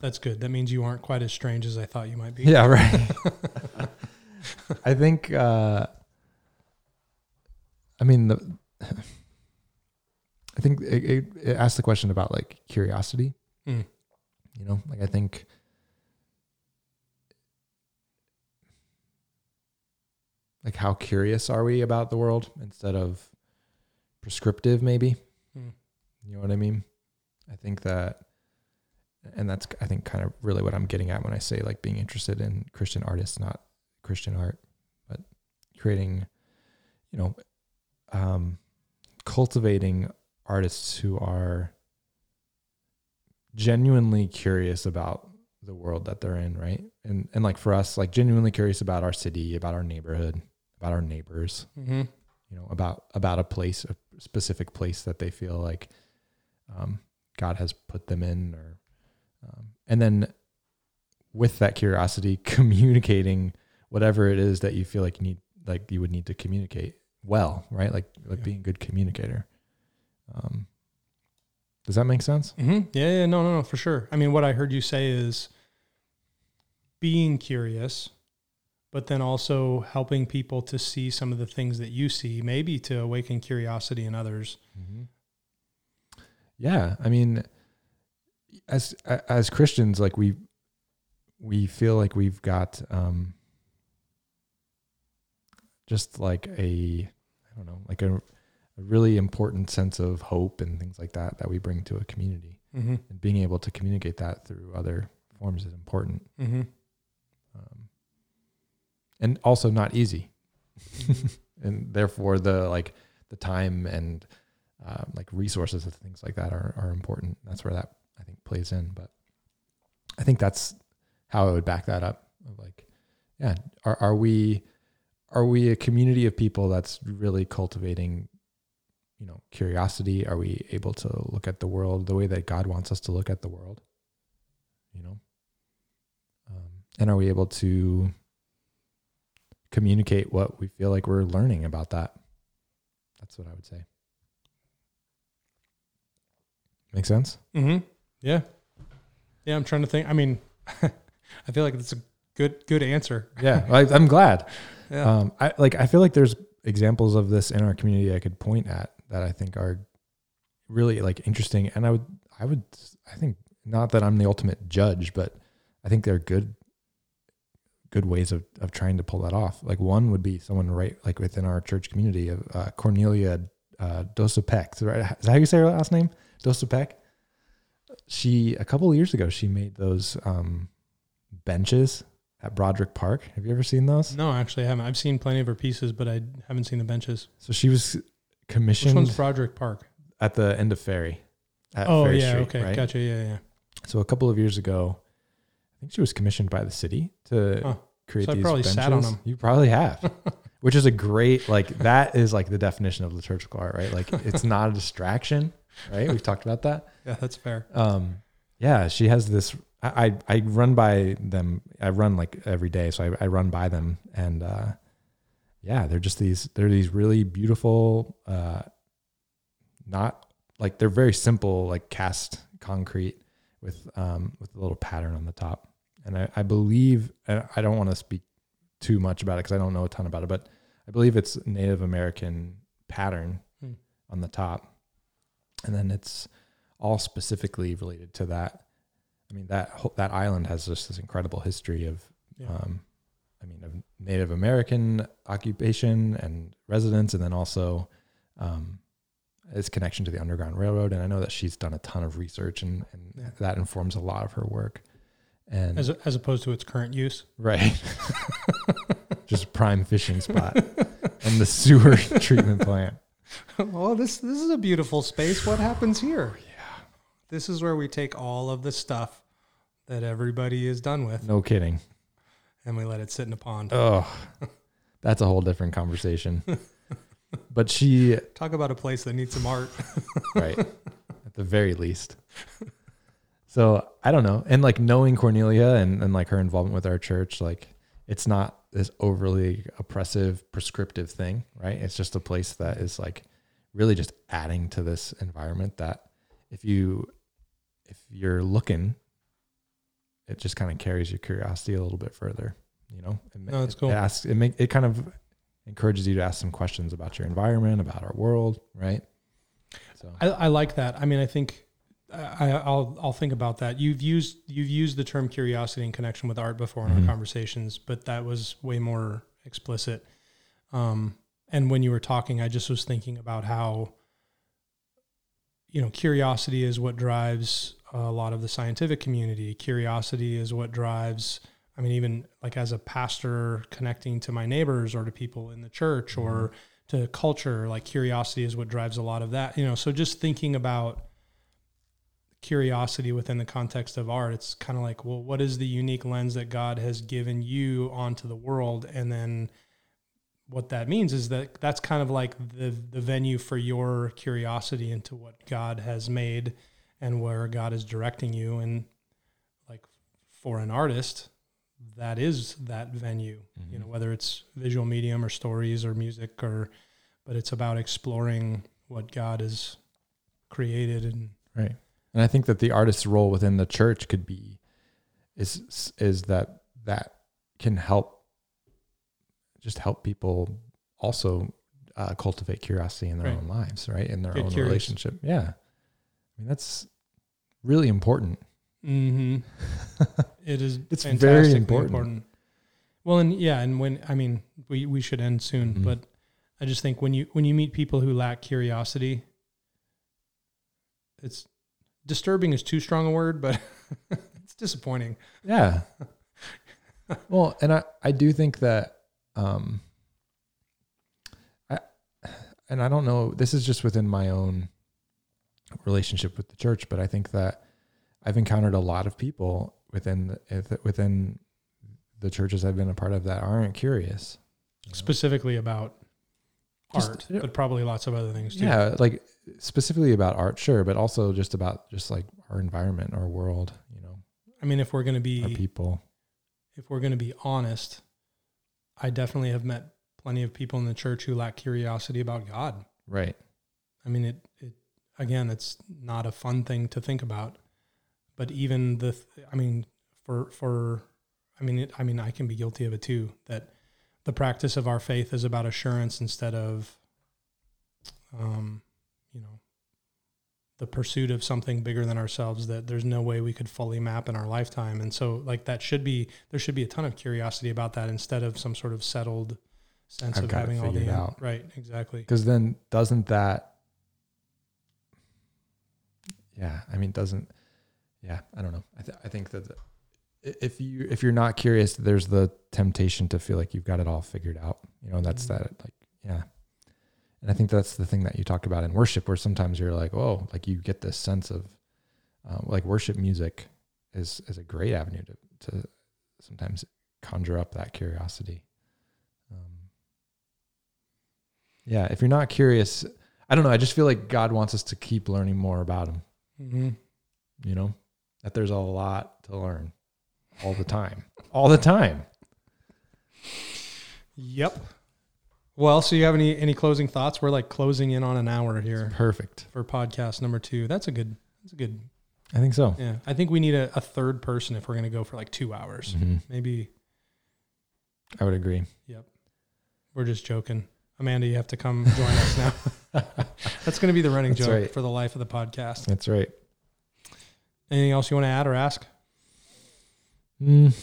that's good. That means you aren't quite as strange as I thought you might be. yeah, right. I think, uh, I mean, the, I think it, it, it asks the question about like curiosity. Mm. You know, like I think like how curious are we about the world instead of prescriptive maybe? Mm. you know what i mean? I think that and that's i think kind of really what i'm getting at when i say like being interested in christian artists not christian art but creating you know um cultivating artists who are genuinely curious about the world that they're in right? And and like for us like genuinely curious about our city about our neighborhood about our neighbors Mm-hmm. you know about about a place a specific place that they feel like um, god has put them in or um, and then with that curiosity communicating whatever it is that you feel like you need like you would need to communicate well right like like Yeah. being a good communicator um, does that make sense Mm-hmm. Yeah, yeah, no, no, no, for sure. I mean, what I heard you say is being curious, but then also helping people to see some of the things that you see, maybe to awaken curiosity in others. Yeah, I mean, as as Christians, like we we feel like we've got um, just like a I don't know, like a, a really important sense of hope and things like that that we bring to a community, Mm-hmm. and being able to communicate that through other forms is important, Mm-hmm. um, and also not easy, and therefore the like the time and uh, like resources and things like that are, are important. That's where that I think plays in. But I think that's how I would back that up. Like, yeah, are are we are we a community of people that's really cultivating, you know, curiosity? Are we able to look at the world the way that God wants us to look at the world? You know, um, and are we able to communicate what we feel like we're learning about that? That's what I would say. Make sense? Mm-hmm. Yeah. Yeah, I'm trying to think. I mean, I feel like it's a good good answer. Yeah, I, I'm glad. Yeah. Um, I like. I feel like there's examples of this in our community I could point at that I think are really like interesting. And I would, I would, I think not that I'm the ultimate judge, but I think they're good, good ways of of trying to pull that off. Like one would be someone right like within our church community of uh, Cornelia uh, Dosapek. Right? Is that how you say her last name? Dosapek. She a couple of years ago she made those um, benches at Broderick Park. Have you ever seen those? no, actually, I haven't. I've seen plenty of her pieces, but I haven't seen the benches. So she was commissioned. Which one's Broderick Park? at the end of Ferry. At Oh, Ferry yeah. Street, okay. right? Gotcha. Yeah, yeah. So a couple of years ago, I think she was commissioned by the city to Huh. Create So I these probably benches. sat on 'em. You probably have, which is a great like that is like the definition of liturgical art, right? Like it's not a distraction, right? We've talked about that. Yeah, that's fair. Um, yeah, she has this I, I I run by them. I run like every day, so I, I run by them, and uh, yeah, they're just these. They're these really beautiful. Uh, not like they're very simple, like cast concrete with um with a little pattern on the top. And I, I believe and I don't want to speak too much about it because I don't know a ton about it, but I believe it's Native American pattern Hmm. on the top, and then it's all specifically related to that. I mean that that island has just this incredible history of, Yeah. um, I mean, of Native American occupation and residence, and then also um, its connection to the Underground Railroad. And I know that she's done a ton of research, and, and Yeah. that informs a lot of her work. And as as opposed to its current use. Right. Just prime fishing spot and the sewer treatment plant. well, this this is a beautiful space. What happens here? Oh, yeah, this is where we take all of the stuff that everybody is done with, No kidding. and we let it sit in a pond. Oh, that's a whole different conversation. But she, Talk about a place that needs some art. right, at the very least. So I don't know. And like knowing Cornelia and, and like her involvement with our church, like it's not this overly oppressive, prescriptive thing, right? It's just a place that is like really just adding to this environment that if you if you're looking, it just kind of carries your curiosity a little bit further, you know? It, No, that's it cool. asks it make it kind of encourages you to ask some questions about your environment, about our world, right? So I, I like that. I mean, I think I, I'll I'll think about that. You've used you've used the term curiosity in connection with art before in Mhm. our conversations, but that was way more explicit. Um, and when you were talking, I just was thinking about how you know curiosity is what drives a lot of the scientific community. Curiosity is what drives. I mean, even like as a pastor connecting to my neighbors or to people in the church or to culture, like curiosity is what drives a lot of that. You know, so just thinking about curiosity within the context of art, it's kind of like, well, what is the unique lens that God has given you onto the world? And then what that means is that that's kind of like the the venue for your curiosity into what God has made and where God is directing you. And like for an artist, that is that venue. You mm-hmm. know, whether it's visual medium or stories or music or, but it's about exploring what God has created and Right. And I think that the artist's role within the church could be is is that that can help just help people also uh, cultivate curiosity in their Right. own lives, right? In their Get own curious. relationship. Yeah. I mean that's really important. Mm-hmm. it is. It's very fantastically important. Well, and yeah, and when I mean, we we should end soon, Mhm. but I just think when you when you meet people who lack curiosity, it's disturbing is too strong a word, but it's disappointing. Yeah. well, and I, I do think that um I and I don't know, this is just within my own relationship with the church, but I think that I've encountered a lot of people within the, within the churches I've been a part of that aren't curious. you know? Specifically about art, but probably lots of other things too. Yeah, like specifically about art, sure, but also just about just like our environment, our world, you know, I mean, if we're going to be people. if we're going to be honest, I definitely have met plenty of people in the church who lack curiosity about God. Right. I mean, it, it again, it's not a fun thing to think about, but even the, th- I mean, for, for, I mean, it, I mean, I can be guilty of it too, that the practice of our faith is about assurance instead of, um, you know, the pursuit of something bigger than ourselves that there's no way we could fully map in our lifetime. And so like that should be, there should be a ton of curiosity about that instead of some sort of settled sense I've of having all the, out. right. Exactly. Because then doesn't that yeah, I mean doesn't yeah, I don't know. I th- I think that if you if you're not curious, there's the temptation to feel like you've got it all figured out. You know, and that's Mhm. that like yeah. And I think that's the thing that you talk about in worship, where sometimes you're like, oh, like you get this sense of uh, like worship music is is a great avenue to to sometimes conjure up that curiosity. Um, yeah, if you're not curious, I don't know. I just feel like God wants us to keep learning more about Him. Mm-hmm. You know, that there's a lot to learn all the time. All the time. Yep. Well, so you have any any closing thoughts? We're like closing in on an hour here Perfect. for podcast number two. That's a good. That's a good. I think so. Yeah, I think we need a, a third person if we're going to go for like two hours. Mhm. Maybe. I would agree. Yep. We're just joking. Amanda, you have to come join us now. That's going to be the running That's joke right. for the life of the podcast. That's right. Anything else you want to add or ask? Mm.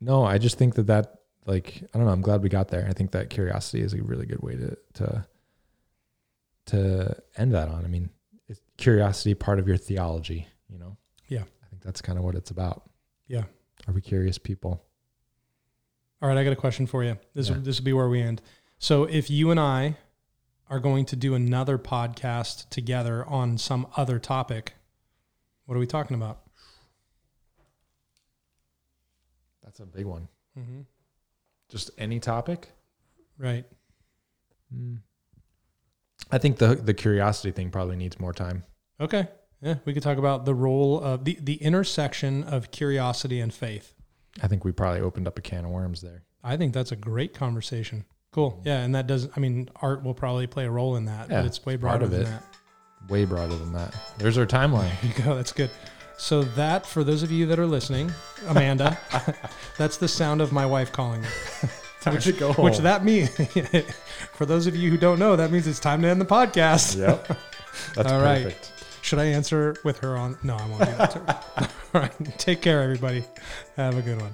No, I just think that that like I don't know. I'm glad we got there. I think that curiosity is a really good way to to to end that on. I mean, is curiosity part of your theology? You know. Yeah. I think that's kind of what it's about. Yeah. Are we curious people? All right, I got a question for you. This Yeah. this will be where we end. So, if you and I are going to do another podcast together on some other topic, what are we talking about? That's a big one. Mm-hmm. Just any topic. Right. Mm. I think the the curiosity thing probably needs more time. Okay. Yeah, we could talk about the role of the the intersection of curiosity and faith. I think we probably opened up a can of worms there. I think that's a great conversation. Cool. Yeah, and that does. I mean, art will probably play a role in that, Yeah, but it's way broader of than it. that. Way broader than that. There's our timeline. There you go. That's good. So that, for those of you that are listening, Amanda, that's the sound of my wife calling me. Time which, to go Which that means, for those of you who don't know, that means it's time to end the podcast. Yep. That's All right. perfect. Should I answer with her on? No, I won't do that to. All right. Take care, everybody. Have a good one.